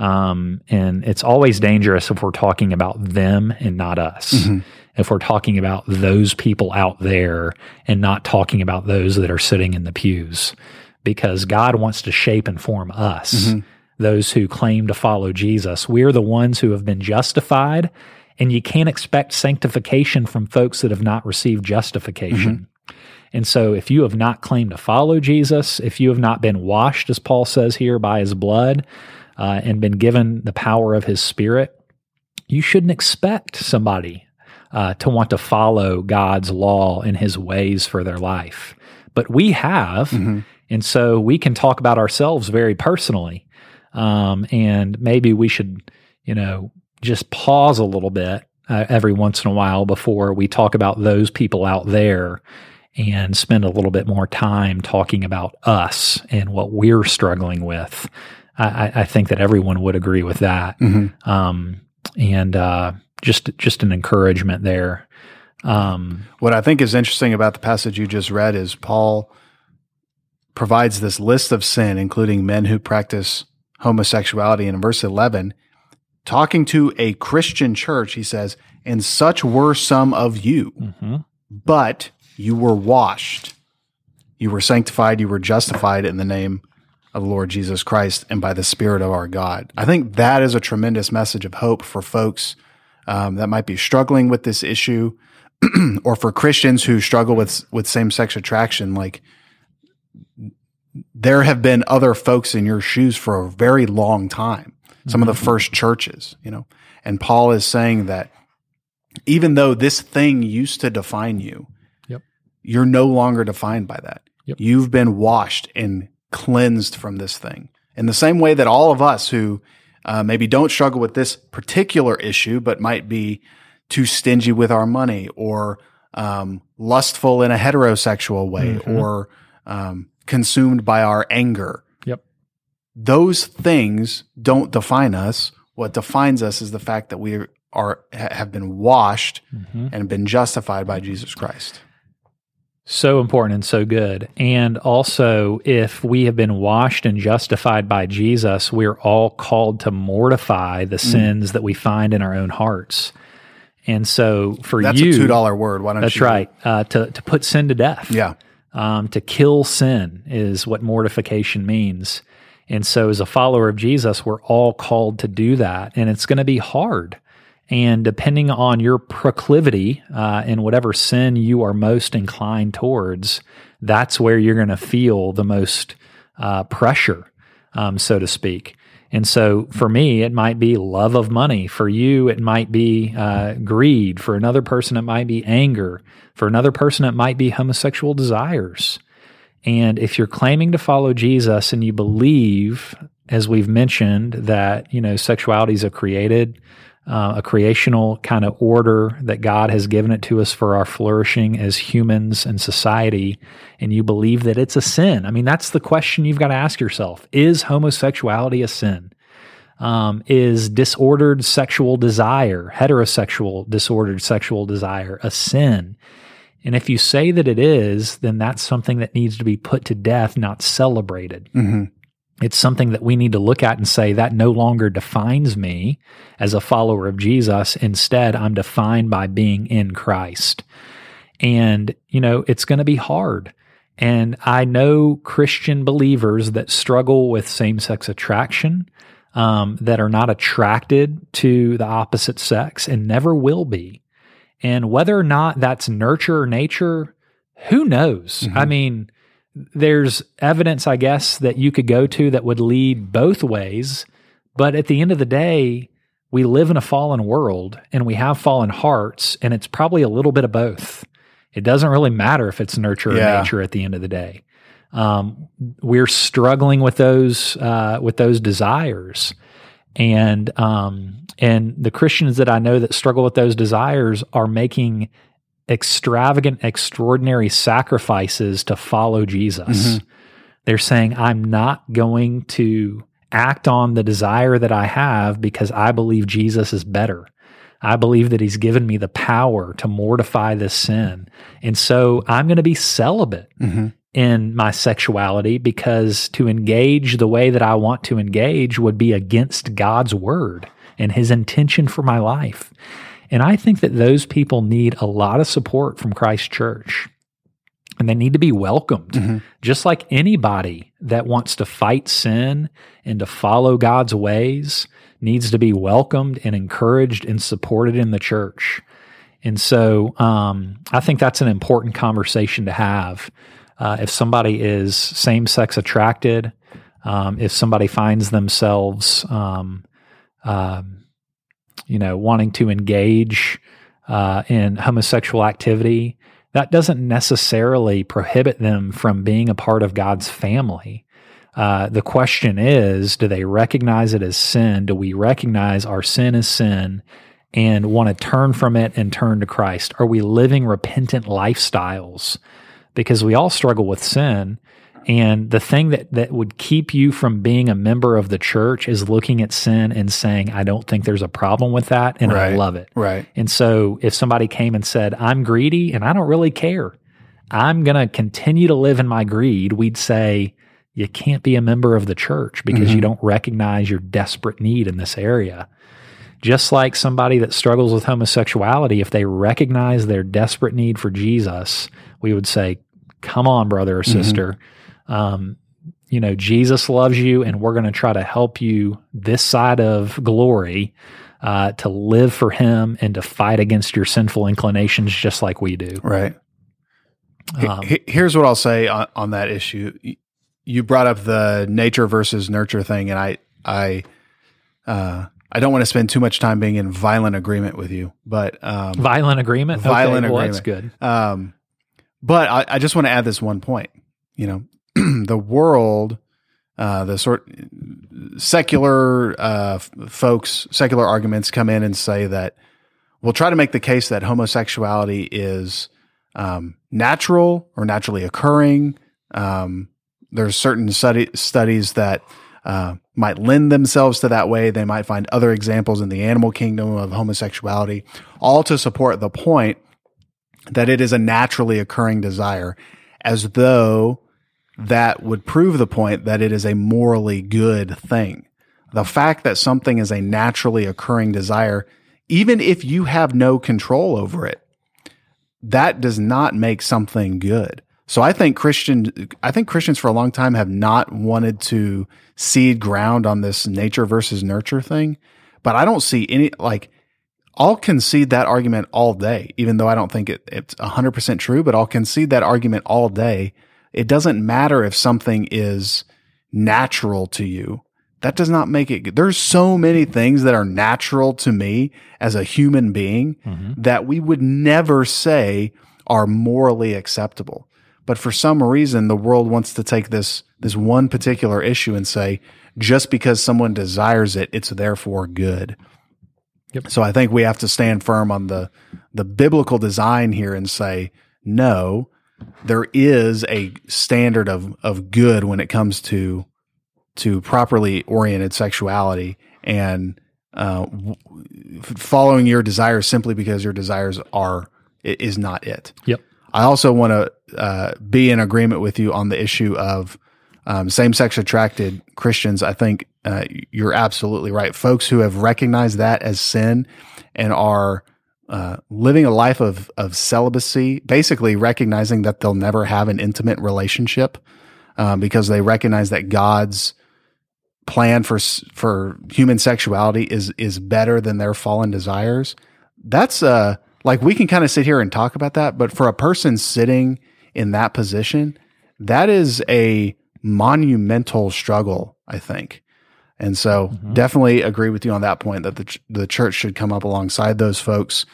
Speaker 2: Um, and it's always dangerous if we're talking about them and not us. Mm-hmm. If we're talking about those people out there and not talking about those that are sitting in the pews, because God wants to shape and form us, mm-hmm. those who claim to follow Jesus. We're the ones who have been justified, and you can't expect sanctification from folks that have not received justification. Mm-hmm. And so, if you have not claimed to follow Jesus, if you have not been washed, as Paul says here, by his blood, uh, and been given the power of his spirit, you shouldn't expect somebody uh, to want to follow God's law and his ways for their life. But we have. Mm-hmm. And so we can talk about ourselves very personally. Um, and maybe we should, you know, just pause a little bit uh, every once in a while before we talk about those people out there and spend a little bit more time talking about us and what we're struggling with I, I think that everyone would agree with that. Mm-hmm. Um, and uh, just just an encouragement there.
Speaker 1: Um, what I think is interesting about the passage you just read is Paul provides this list of sin, including men who practice homosexuality. And in verse 11, talking to a Christian church, he says, And such were some of you, mm-hmm. but you were washed, you were sanctified, you were justified in the name of the Lord Jesus Christ and by the Spirit of our God. I think that is a tremendous message of hope for folks um, that might be struggling with this issue, [clears throat] or for Christians who struggle with with same sex attraction. Like there have been other folks in your shoes for a very long time. Some mm-hmm. of the first churches, you know, and Paul is saying that even though this thing used to define you,
Speaker 2: yep.
Speaker 1: you're no longer defined by that.
Speaker 2: Yep.
Speaker 1: You've been washed in cleansed from this thing. In the same way that all of us who uh, maybe don't struggle with this particular issue, but might be too stingy with our money or um, lustful in a heterosexual way mm-hmm. or um, consumed by our anger.
Speaker 2: Yep.
Speaker 1: Those things don't define us. What defines us is the fact that we are have been washed mm-hmm. and been justified by Jesus Christ.
Speaker 2: So important and so good. And also, if we have been washed and justified by Jesus, we're all called to mortify the sins that we find in our own hearts. And so, for
Speaker 1: That's
Speaker 2: you,
Speaker 1: a two dollar word. Why don't
Speaker 2: that's
Speaker 1: you?
Speaker 2: right, uh, to to put sin to death.
Speaker 1: Yeah.
Speaker 2: Um, to kill sin is what mortification means. And so, as a follower of Jesus, we're all called to do that. And it's going to be hard. And depending on your proclivity uh, and whatever sin you are most inclined towards, that's where you're going to feel the most uh, pressure, um, so to speak. And so for me, it might be love of money. For you, it might be uh, greed. For another person, it might be anger. For another person, it might be homosexual desires. And if you're claiming to follow Jesus and you believe, as we've mentioned, that you know sexuality is a created, uh, a creational kind of order that God has given it to us for our flourishing as humans and society, and you believe that it's a sin. I mean, that's the question you've got to ask yourself: Is homosexuality a sin? Um, is disordered sexual desire, heterosexual disordered sexual desire, a sin? And if you say that it is, then that's something that needs to be put to death, not celebrated.
Speaker 1: hmm
Speaker 2: It's something that we need to look at and say that no longer defines me as a follower of Jesus. Instead, I'm defined by being in Christ. And, you know, it's going to be hard. And I know Christian believers that struggle with same sex attraction, um, that are not attracted to the opposite sex and never will be. And whether or not that's nurture or nature, who knows? I mean, there's evidence, I guess, that you could go to that would lead both ways. But at the end of the day, we live in a fallen world and we have fallen hearts, and it's probably a little bit of both. It doesn't really matter if it's nurture
Speaker 1: Yeah.
Speaker 2: or nature at the end of the day. Um, we're struggling with those uh, with those desires, and um, and the Christians that I know that struggle with those desires are making extravagant, extraordinary sacrifices to follow Jesus. Mm-hmm. They're saying, I'm not going to act on the desire that I have because I believe Jesus is better. I believe that he's given me the power to mortify this sin. And so I'm going to be celibate mm-hmm. in my sexuality because to engage the way that I want to engage would be against God's word and his intention for my life. And I think that those people need a lot of support from Christ Church. And they need to be welcomed, just like anybody that wants to fight sin and to follow God's ways needs to be welcomed and encouraged and supported in the church. And so um, I think that's an important conversation to have. Uh, if somebody is same sex attracted, um, if somebody finds themselves, um, um, you know, wanting to engage uh, in homosexual activity, that doesn't necessarily prohibit them from being a part of God's family. Uh, the question is do they recognize it as sin? Do we recognize our sin as sin and want to turn from it and turn to Christ? Are we living repentant lifestyles? Because we all struggle with sin. And the thing that, that would keep you from being a member of the church is looking at sin and saying, I don't think there's a problem with that. And I love it.
Speaker 1: Right.
Speaker 2: And so if somebody came and said, I'm greedy and I don't really care, I'm going to continue to live in my greed, we'd say, you can't be a member of the church because you mm-hmm. don't recognize your desperate need in this area. Just like somebody that struggles with homosexuality, if they recognize their desperate need for Jesus, we would say, Come on, brother or mm-hmm. sister. Um, you know, Jesus loves you, and we're going to try to help you this side of glory uh, to live for Him and to fight against your sinful inclinations, just like we do.
Speaker 1: Right.
Speaker 2: Um,
Speaker 1: Here's what I'll say on, on that issue. You brought up the nature versus nurture thing, and I, I, uh, I don't want to spend too much time being in violent agreement with you, but um,
Speaker 2: Violent agreement.
Speaker 1: Violent
Speaker 2: okay, well,
Speaker 1: agreement.
Speaker 2: That's good.
Speaker 1: Um, but I, I just want to add this one point. You know, [clears throat] the world, uh, the sort secular uh, folks, secular arguments come in and say that we'll try to make the case that homosexuality is um, natural or naturally occurring. Um, there's certain study, studies that uh, might lend themselves to that way. They might find other examples in the animal kingdom of homosexuality, all to support the point that it is a naturally occurring desire, as though that would prove the point that it is a morally good thing. The fact that something is a naturally occurring desire, even if you have no control over it, that does not make something good. So I think Christian, I think Christians for a long time have not wanted to cede ground on this nature versus nurture thing, but I don't see any like. I'll concede that argument all day, even though I don't think it, it's 100% true, but I'll concede that argument all day. It doesn't matter if something is natural to you. That does not make it. There's so many things that are natural to me as a human being mm-hmm. that we would never say are morally acceptable. But for some reason, the world wants to take this, this one particular issue and say, just because someone desires it, it's therefore good. Yep. So I think we have to stand firm on the the biblical design here and say no, there is a standard of of good when it comes to to properly oriented sexuality and uh, following your desires simply because your desires are is not it.
Speaker 2: Yep.
Speaker 1: I also want to uh, be in agreement with you on the issue of um, same sex attracted Christians. I think uh, you're absolutely right. Folks who have recognized that as sin and are uh, living a life of of celibacy, basically recognizing that they'll never have an intimate relationship um, because they recognize that God's plan for for human sexuality is is better than their fallen desires. That's uh like we can kind of sit here and talk about that, but for a person sitting in that position, that is a monumental struggle, I think. And so mm-hmm. definitely agree with you on that point that the, the church should come up alongside those folks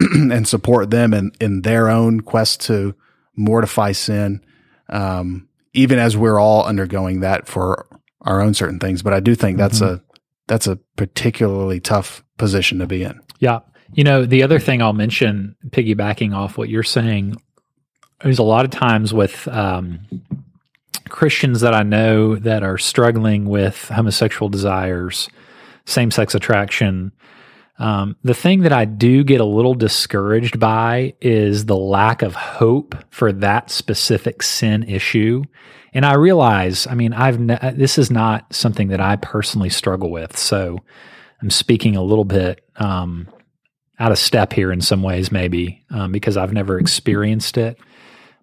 Speaker 1: [clears throat] and support them in, in their own quest to mortify sin. Um, even as we're all undergoing that for our own certain things. But I do think that's mm-hmm. a, that's a particularly tough position to be in.
Speaker 2: Yeah. You know, the other thing I'll mention, piggybacking off what you're saying, is a lot of times with um, Christians that I know that are struggling with homosexual desires, same sex attraction. Um, the thing that I do get a little discouraged by is the lack of hope for that specific sin issue. And I realize, I mean, I've ne- this is not something that I personally struggle with, so I'm speaking a little bit um, out of step here in some ways, maybe um, because I've never experienced it.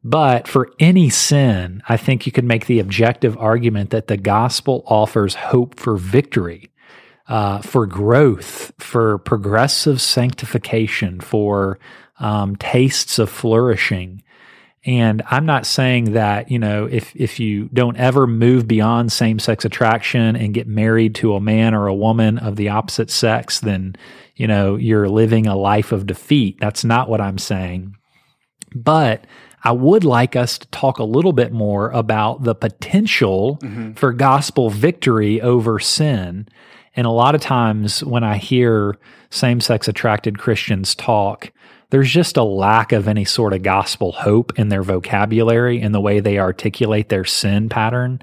Speaker 2: But for any sin, I think you could make the objective argument that the gospel offers hope for victory, uh, for growth, for progressive sanctification, for um, tastes of flourishing. And I'm not saying that, you know, if, if you don't ever move beyond same sex attraction and get married to a man or a woman of the opposite sex, then, you know, you're living a life of defeat. That's not what I'm saying. But I would like us to talk a little bit more about the potential mm-hmm. for gospel victory over sin. And a lot of times when I hear same sex attracted Christians talk, there's just a lack of any sort of gospel hope in their vocabulary and the way they articulate their sin pattern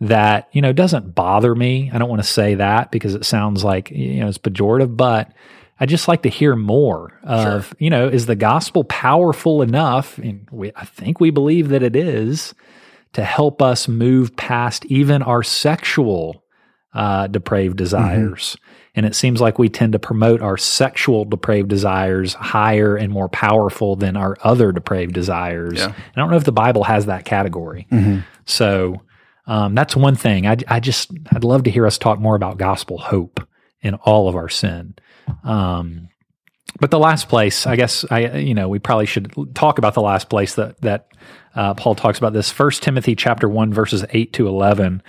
Speaker 2: that, you know, doesn't bother me. I don't want to say that because it sounds like, you know, it's pejorative, but I just like to hear more of, sure. you know, is the gospel powerful enough? And we, I think we believe that it is to help us move past even our sexual uh, depraved mm-hmm. desires. Mm-hmm. And it seems like we tend to promote our sexual depraved desires higher and more powerful than our other depraved desires. Yeah. I don't know if the Bible has that category. Mm-hmm. So um, that's one thing. I, I just, I'd love to hear us talk more about gospel hope in all of our sin. Um, but the last place, I guess, I you know, we probably should talk about the last place that that uh, Paul talks about this. First Timothy chapter one verses eight to eleven,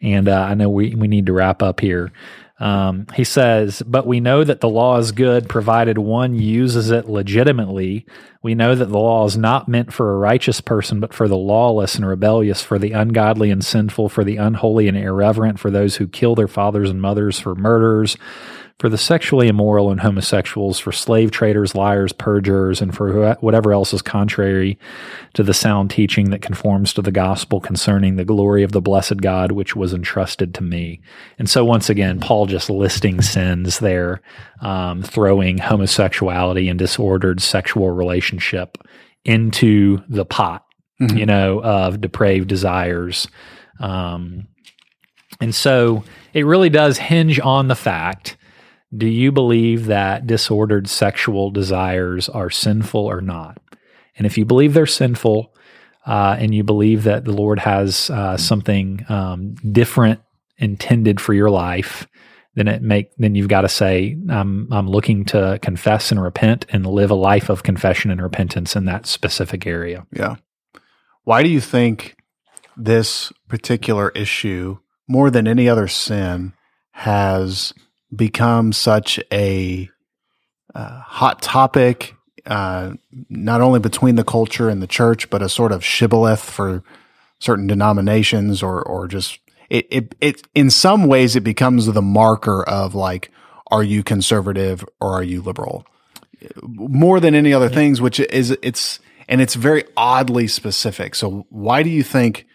Speaker 2: and uh, I know we we need to wrap up here. Um, he says, But we know that the law is good provided one uses it legitimately. We know that the law is not meant for a righteous person, but for the lawless and rebellious, for the ungodly and sinful, for the unholy and irreverent, for those who kill their fathers and mothers, for murderers for the sexually immoral and homosexuals, for slave traders, liars, perjurers, and for whatever else is contrary to the sound teaching that conforms to the gospel concerning the glory of the blessed God, which was entrusted to me. And so, once again, Paul just listing sins there, um, throwing homosexuality and disordered sexual relationship into the pot, mm-hmm. you know, of depraved desires. Um, and so it really does hinge on the fact do you believe that disordered sexual desires are sinful or not? And if you believe they're sinful, uh, and you believe that the Lord has uh, something um, different intended for your life, then it make then you've got to say, I'm I'm looking to confess and repent and live a life of confession and repentance in that specific area.
Speaker 1: Yeah. Why do you think this particular issue, more than any other sin, has become such a uh, hot topic, uh, not only between the culture and the church, but a sort of shibboleth for certain denominations or, or just it, it, it, in some ways it becomes the marker of like, are you conservative or are you liberal? More than any other things, which is, it's, and it's very oddly specific. So why do you think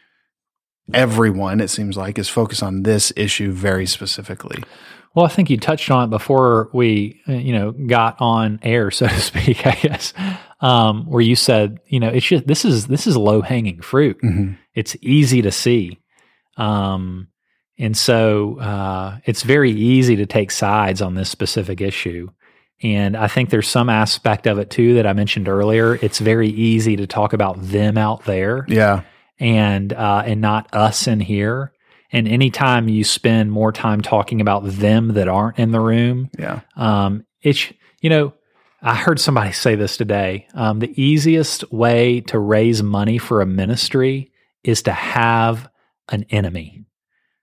Speaker 1: everyone, it seems like, is focused on this issue very specifically?
Speaker 2: Well, I think you touched on it before we, uh, you know, got on air, so to [laughs] speak. I guess um, where you said, you know, it's just this is this is low hanging fruit. Mm-hmm. It's easy to see, um, and so uh, it's very easy to take sides on this specific issue. And I think there's some aspect of it too that I mentioned earlier. It's very easy to talk about them out there,
Speaker 1: yeah,
Speaker 2: and uh, and not us in here. And anytime you spend more time talking about them that aren't in the room,
Speaker 1: yeah,
Speaker 2: um, it's you know, I heard somebody say this today. Um, the easiest way to raise money for a ministry is to have an enemy.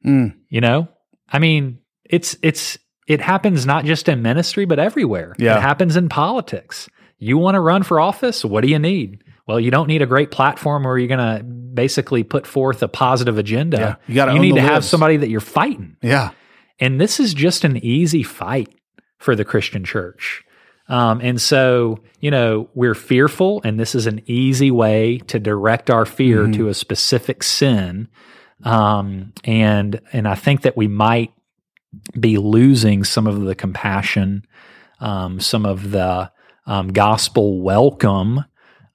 Speaker 1: Mm.
Speaker 2: You know, I mean, it's it's it happens not just in ministry but everywhere.
Speaker 1: Yeah.
Speaker 2: It happens in politics. You want to run for office? What do you need? Well, you don't need a great platform where you're going to basically put forth a positive agenda.
Speaker 1: Yeah, you gotta
Speaker 2: You need to have somebody that you're fighting.
Speaker 1: Yeah.
Speaker 2: And this is just an easy fight for the Christian church. Um, and so, you know, we're fearful, and this is an easy way to direct our fear mm-hmm. to a specific sin. Um, and and I think that we might be losing some of the compassion, um, some of the um, gospel welcome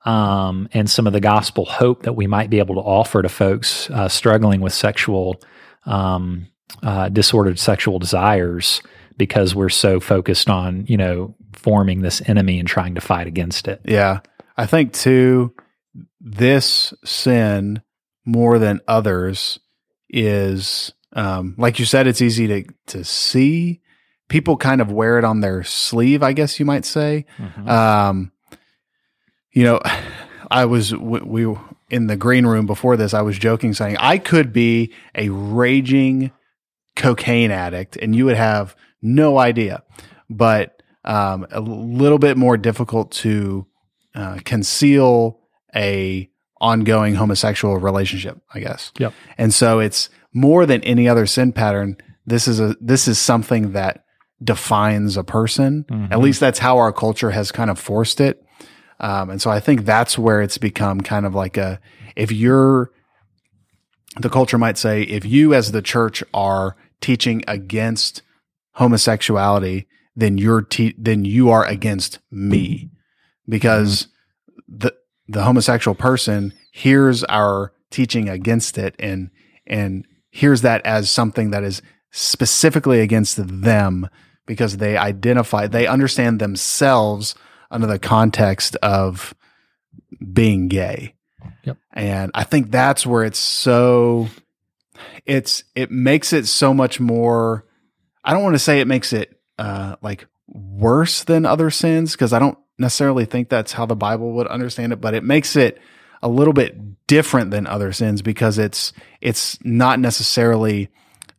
Speaker 2: um, and some of the gospel hope that we might be able to offer to folks uh, struggling with sexual um, uh, disordered sexual desires because we're so focused on you know forming this enemy and trying to fight against it.
Speaker 1: Yeah, I think too. This sin more than others is um, like you said. It's easy to to see. People kind of wear it on their sleeve, I guess you might say. Mm-hmm. Um, you know, [sighs] I was we in the green room before this. I was joking, saying I could be a raging cocaine addict, and you would have no idea. But um, a little bit more difficult to uh, conceal a ongoing homosexual relationship, I guess.
Speaker 2: Yep.
Speaker 1: And so it's more than any other sin pattern. This is a this is something that defines a person. Mm-hmm. At least that's how our culture has kind of forced it. Um, and so I think that's where it's become kind of like a, if you're, the culture might say, if you as the church are teaching against homosexuality, then you're, te- then you are against me because mm-hmm. the, the homosexual person hears our teaching against it and, and hears that as something that is specifically against them because they identify, they understand themselves under the context of being gay.
Speaker 2: Yep.
Speaker 1: And I think that's where it's so it's it makes it so much more I don't want to say it makes it uh like worse than other sins because I don't necessarily think that's how the Bible would understand it, but it makes it a little bit different than other sins because it's it's not necessarily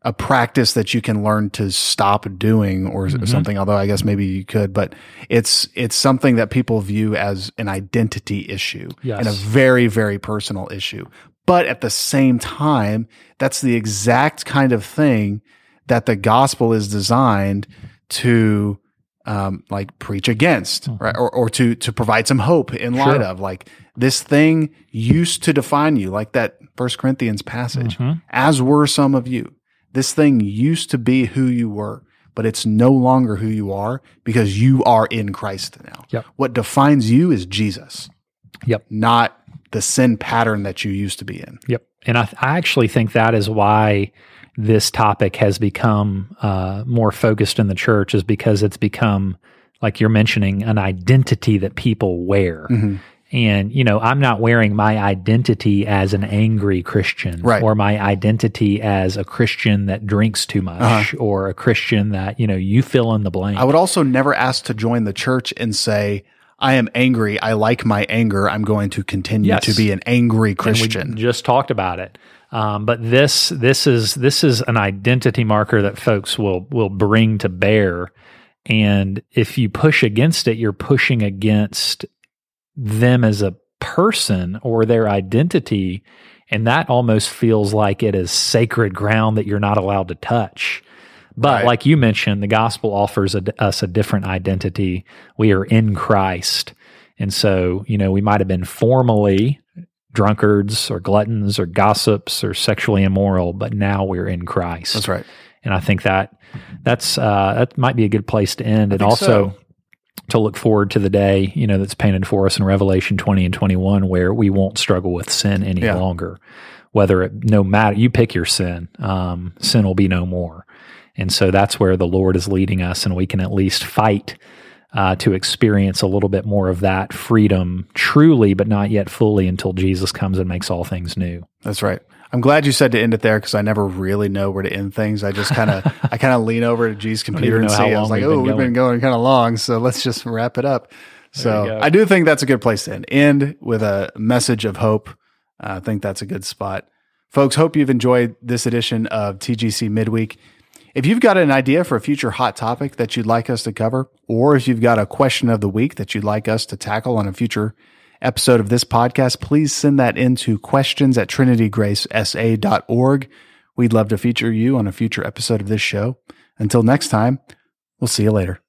Speaker 1: a practice that you can learn to stop doing or mm-hmm. something although i guess maybe you could but it's it's something that people view as an identity issue
Speaker 2: yes.
Speaker 1: and a very very personal issue but at the same time that's the exact kind of thing that the gospel is designed to um, like preach against, right? Or, or to, to provide some hope in light
Speaker 2: Sure.
Speaker 1: of like this thing used to define you, like that first Corinthians passage,
Speaker 2: Mhm.
Speaker 1: as were some of you. This thing used to be who you were, but it's no longer who you are because you are in Christ now.
Speaker 2: Yep.
Speaker 1: What defines you is Jesus,
Speaker 2: Yep.
Speaker 1: not the sin pattern that you used to be in.
Speaker 2: Yep. And I, I actually think that is why this topic has become uh, more focused in the church, is because it's become, like you're mentioning, an identity that people wear.
Speaker 1: Mhm.
Speaker 2: And, you know, I'm not wearing my identity as an angry Christian
Speaker 1: Right.
Speaker 2: or my identity as a Christian that drinks too much
Speaker 1: Uh-huh.
Speaker 2: or a Christian that, you know, you fill in the blank.
Speaker 1: I would also never ask to join the church and say, I am angry. I like my anger. I'm going to continue
Speaker 2: Yes.
Speaker 1: to be an angry Christian.
Speaker 2: we just talked about it. Um, but this this is this is an identity marker that folks will will bring to bear. And if you push against it, you're pushing against them as a person or their identity. And that almost feels like it is sacred ground that you're not allowed to touch. But
Speaker 1: Right.
Speaker 2: like you mentioned, the gospel offers a, us a different identity. We are in Christ. And so, you know, we might have been formally drunkards or gluttons or gossips or sexually immoral, but now we're in Christ.
Speaker 1: That's right.
Speaker 2: And I think that that's uh, that might be a good place to end, and also
Speaker 1: so.
Speaker 2: To look forward to the day you know that's painted for us in Revelation twenty and twenty one, where we won't struggle with sin any
Speaker 1: Yeah.
Speaker 2: longer. Whether it no matter you pick your sin, um, sin will be no more. And so that's where the Lord is leading us, and we can at least fight uh, to experience a little bit more of that freedom, truly, but not yet fully, until Jesus comes and makes all things new.
Speaker 1: That's right. I'm glad you said to end it there because I never really know where to end things. I just kind of, [laughs] I kind of lean over to G's computer and see. I was like, oh, we've been going kind of long, so let's just wrap it up. So. I do think that's a good place to end. End with a message of hope. Uh, I think that's a good spot. Folks, hope you've enjoyed this edition of TGC Midweek. If you've got an idea for a future hot topic that you'd like us to cover, or if you've got a question of the week that you'd like us to tackle on a future episode of this podcast, please send that into questions at trinitygracesa.org. We'd love to feature you on a future episode of this show. Until next time, we'll see you later.